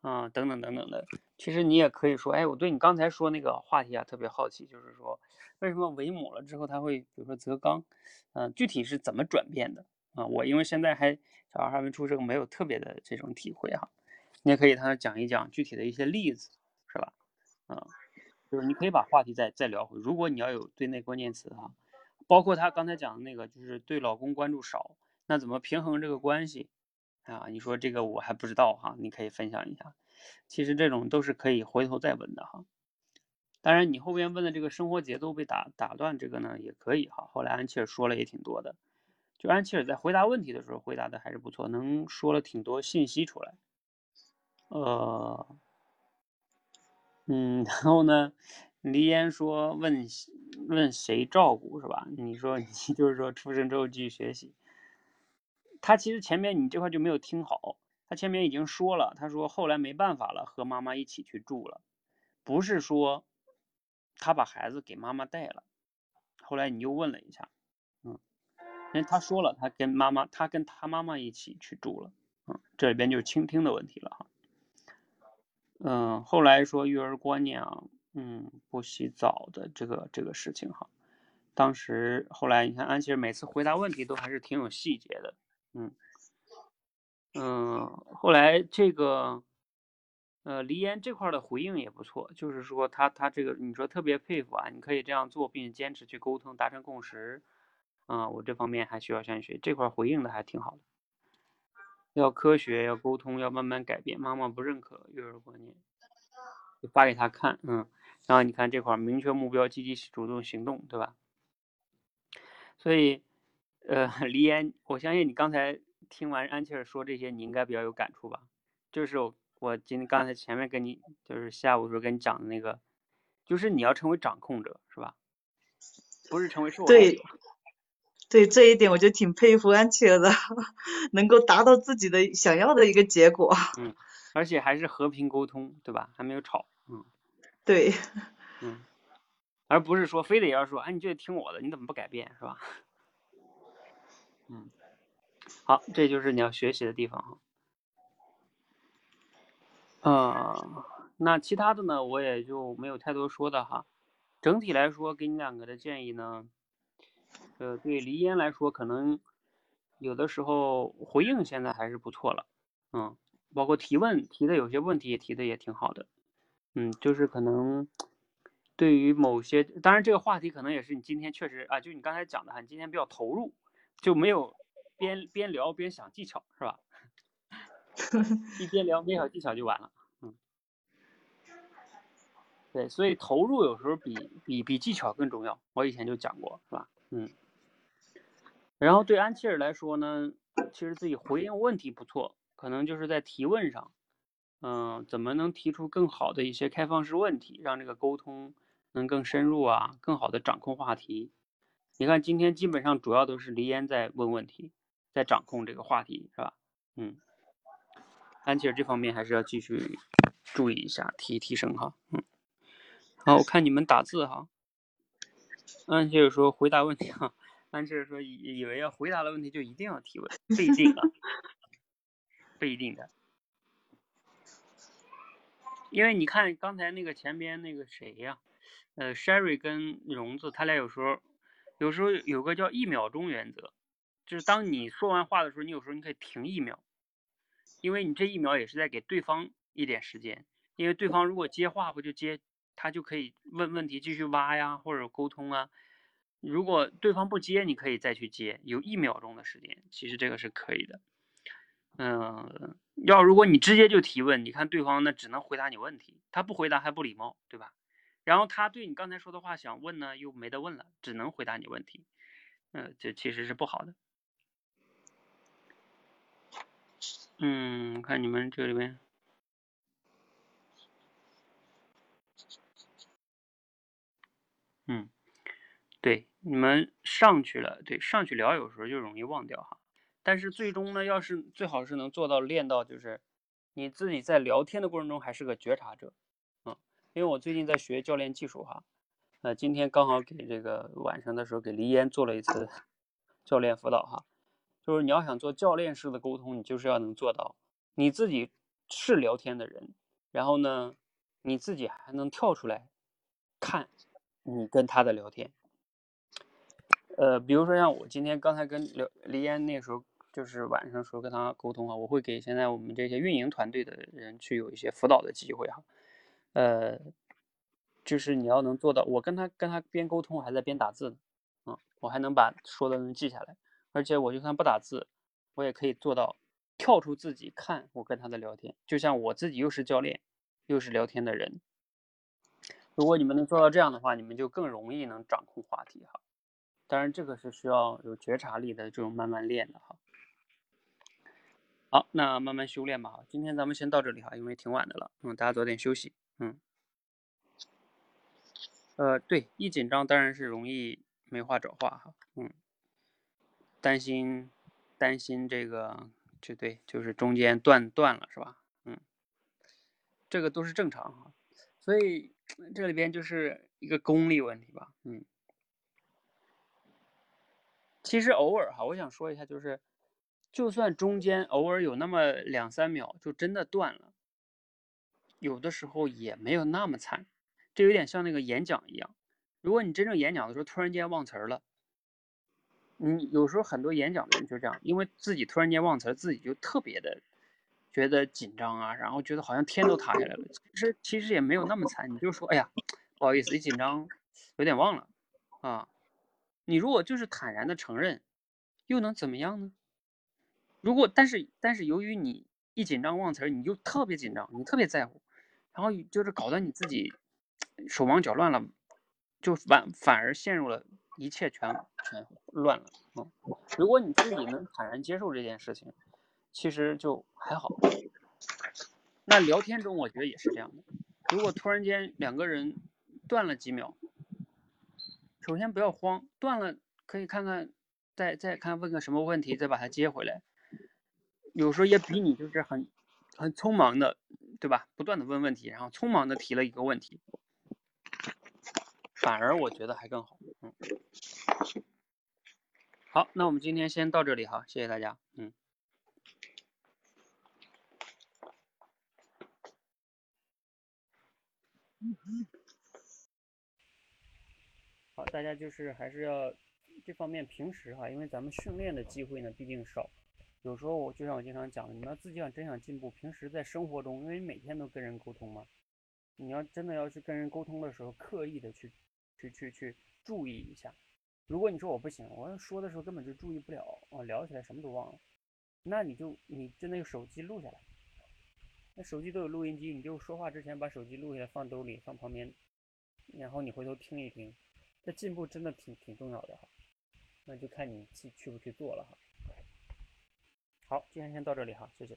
啊等等等等的，其实你也可以说，哎，我对你刚才说那个话题啊特别好奇，就是说为什么为母了之后他会比如说则刚，嗯，具体是怎么转变的啊？我因为现在还小孩还没出生，没有特别的这种体会哈。你也可以他讲一讲具体的一些例子，是吧？啊。就是你可以把话题再再聊回，如果你要有对那关键词哈，包括他刚才讲的那个，就是对老公关注少，那怎么平衡这个关系啊？你说这个我还不知道哈，你可以分享一下。其实这种都是可以回头再问的哈。当然你后边问的这个生活节奏被打打断这个呢也可以哈。后来安琪儿说了也挺多的，就安琪儿在回答问题的时候回答的还是不错，能说了挺多信息出来。呃。嗯，然后呢，黎烟说问问谁照顾是吧？你说你 就是说出生之后继续学习。他其实前面你这块就没有听好，他前面已经说了，他说后来没办法了，和妈妈一起去住了，不是说他把孩子给妈妈带了。后来你又问了一下，嗯，因为他说了，他跟妈妈，他跟他妈妈一起去住了，嗯，这里边就是倾听的问题了哈。嗯，后来说育儿观念啊，嗯，不洗澡的这个这个事情哈，当时后来你看安琪儿每次回答问题都还是挺有细节的，嗯。嗯，后来这个，呃，黎岩这块的回应也不错，就是说他他这个你说特别佩服啊，你可以这样做，并坚持去沟通，达成共识，啊，我这方面还需要向你学，这块回应的还挺好的。要科学，要沟通，要慢慢改变。妈妈不认可育儿观念，就发给他看，嗯，然后你看这块儿明确目标，积极主动行动，对吧？所以，呃，黎岩，我相信你刚才。听完安琪儿说这些，你应该比较有感触吧？就是我今刚才前面跟你，就是下午时候跟你讲的那个，就是你要成为掌控者，是吧？不是成为受害者。对，对这一点我就挺佩服安琪儿的，能够达到自己的想要的一个结果。嗯，而且还是和平沟通，对吧？还没有吵。嗯。对。嗯。而不是说非得要说，哎，你就得听我的，你怎么不改变，是吧？嗯。好，这就是你要学习的地方哈。呃，那其他的呢，我也就没有太多说的哈。整体来说，给你两个的建议呢，呃，对黎烟来说，可能有的时候回应现在还是不错了，嗯，包括提问提的有些问题也提的也挺好的，嗯，就是可能对于某些，当然这个话题可能也是你今天确实啊，就你刚才讲的哈，你今天比较投入，就没有。边边聊边想技巧是吧？一边聊边想技巧就完了，嗯，对，所以投入有时候比比比技巧更重要。我以前就讲过，是吧？嗯。然后对安琪儿来说呢，其实自己回应问题不错，可能就是在提问上，嗯，怎么能提出更好的一些开放式问题，让这个沟通能更深入啊，更好的掌控话题。你看今天基本上主要都是黎烟在问问题。在掌控这个话题是吧？嗯，安琪儿这方面还是要继续注意一下，提提升哈。嗯，好，我看你们打字哈。安琪儿说回答问题哈。安琪儿说以以为要回答的问题就一定要提问，不一定啊，不一定的。因为你看刚才那个前边那个谁呀？呃，Sherry 跟荣子他俩有时候有时候有个叫一秒钟原则。就是当你说完话的时候，你有时候你可以停一秒，因为你这一秒也是在给对方一点时间。因为对方如果接话，不就接他就可以问问题，继续挖呀，或者沟通啊。如果对方不接，你可以再去接，有一秒钟的时间，其实这个是可以的。嗯，要如果你直接就提问，你看对方那只能回答你问题，他不回答还不礼貌，对吧？然后他对你刚才说的话想问呢，又没得问了，只能回答你问题，嗯，这其实是不好的。嗯，看你们这里面，嗯，对，你们上去了，对，上去聊有时候就容易忘掉哈。但是最终呢，要是最好是能做到练到，就是你自己在聊天的过程中还是个觉察者，嗯，因为我最近在学教练技术哈，呃，今天刚好给这个晚上的时候给黎烟做了一次教练辅导哈。就是你要想做教练式的沟通，你就是要能做到你自己是聊天的人，然后呢，你自己还能跳出来看你跟他的聊天。呃，比如说像我今天刚才跟刘黎烟那时候，就是晚上时候跟他沟通啊，我会给现在我们这些运营团队的人去有一些辅导的机会哈。呃，就是你要能做到，我跟他跟他边沟通还在边打字呢，嗯，我还能把说的能记下来。而且我就算不打字，我也可以做到跳出自己看我跟他的聊天，就像我自己又是教练，又是聊天的人。如果你们能做到这样的话，你们就更容易能掌控话题哈。当然，这个是需要有觉察力的这种慢慢练的哈。好，那慢慢修炼吧。今天咱们先到这里哈，因为挺晚的了，嗯，大家早点休息，嗯。呃，对，一紧张当然是容易没话找话哈，嗯。担心，担心这个就对，就是中间断断了是吧？嗯，这个都是正常哈，所以这里边就是一个功力问题吧，嗯。其实偶尔哈，我想说一下，就是就算中间偶尔有那么两三秒就真的断了，有的时候也没有那么惨，这有点像那个演讲一样，如果你真正演讲的时候突然间忘词儿了。你有时候很多演讲的人就这样，因为自己突然间忘词，自己就特别的觉得紧张啊，然后觉得好像天都塌下来了。其实其实也没有那么惨，你就说，哎呀，不好意思，一紧张有点忘了啊。你如果就是坦然的承认，又能怎么样呢？如果但是但是由于你一紧张忘词儿，你就特别紧张，你特别在乎，然后就是搞得你自己手忙脚乱了，就反反而陷入了。一切全全乱了嗯，如果你自己能坦然接受这件事情，其实就还好。那聊天中我觉得也是这样的，如果突然间两个人断了几秒，首先不要慌，断了可以看看，再再看问个什么问题，再把它接回来。有时候也比你就是很很匆忙的，对吧？不断的问问题，然后匆忙的提了一个问题。反而我觉得还更好，嗯，好，那我们今天先到这里哈，谢谢大家，嗯，好，大家就是还是要这方面平时哈，因为咱们训练的机会呢毕竟少，有时候我就像我经常讲的，你们要自己想真想进步，平时在生活中，因为每天都跟人沟通嘛，你要真的要去跟人沟通的时候，刻意的去。去去去注意一下，如果你说我不行，我说的时候根本就注意不了，我聊起来什么都忘了，那你就你就那个手机录下来，那手机都有录音机，你就说话之前把手机录下来放兜里放旁边，然后你回头听一听，这进步真的挺挺重要的哈，那就看你去去不去做了哈。好，今天先到这里哈，谢谢。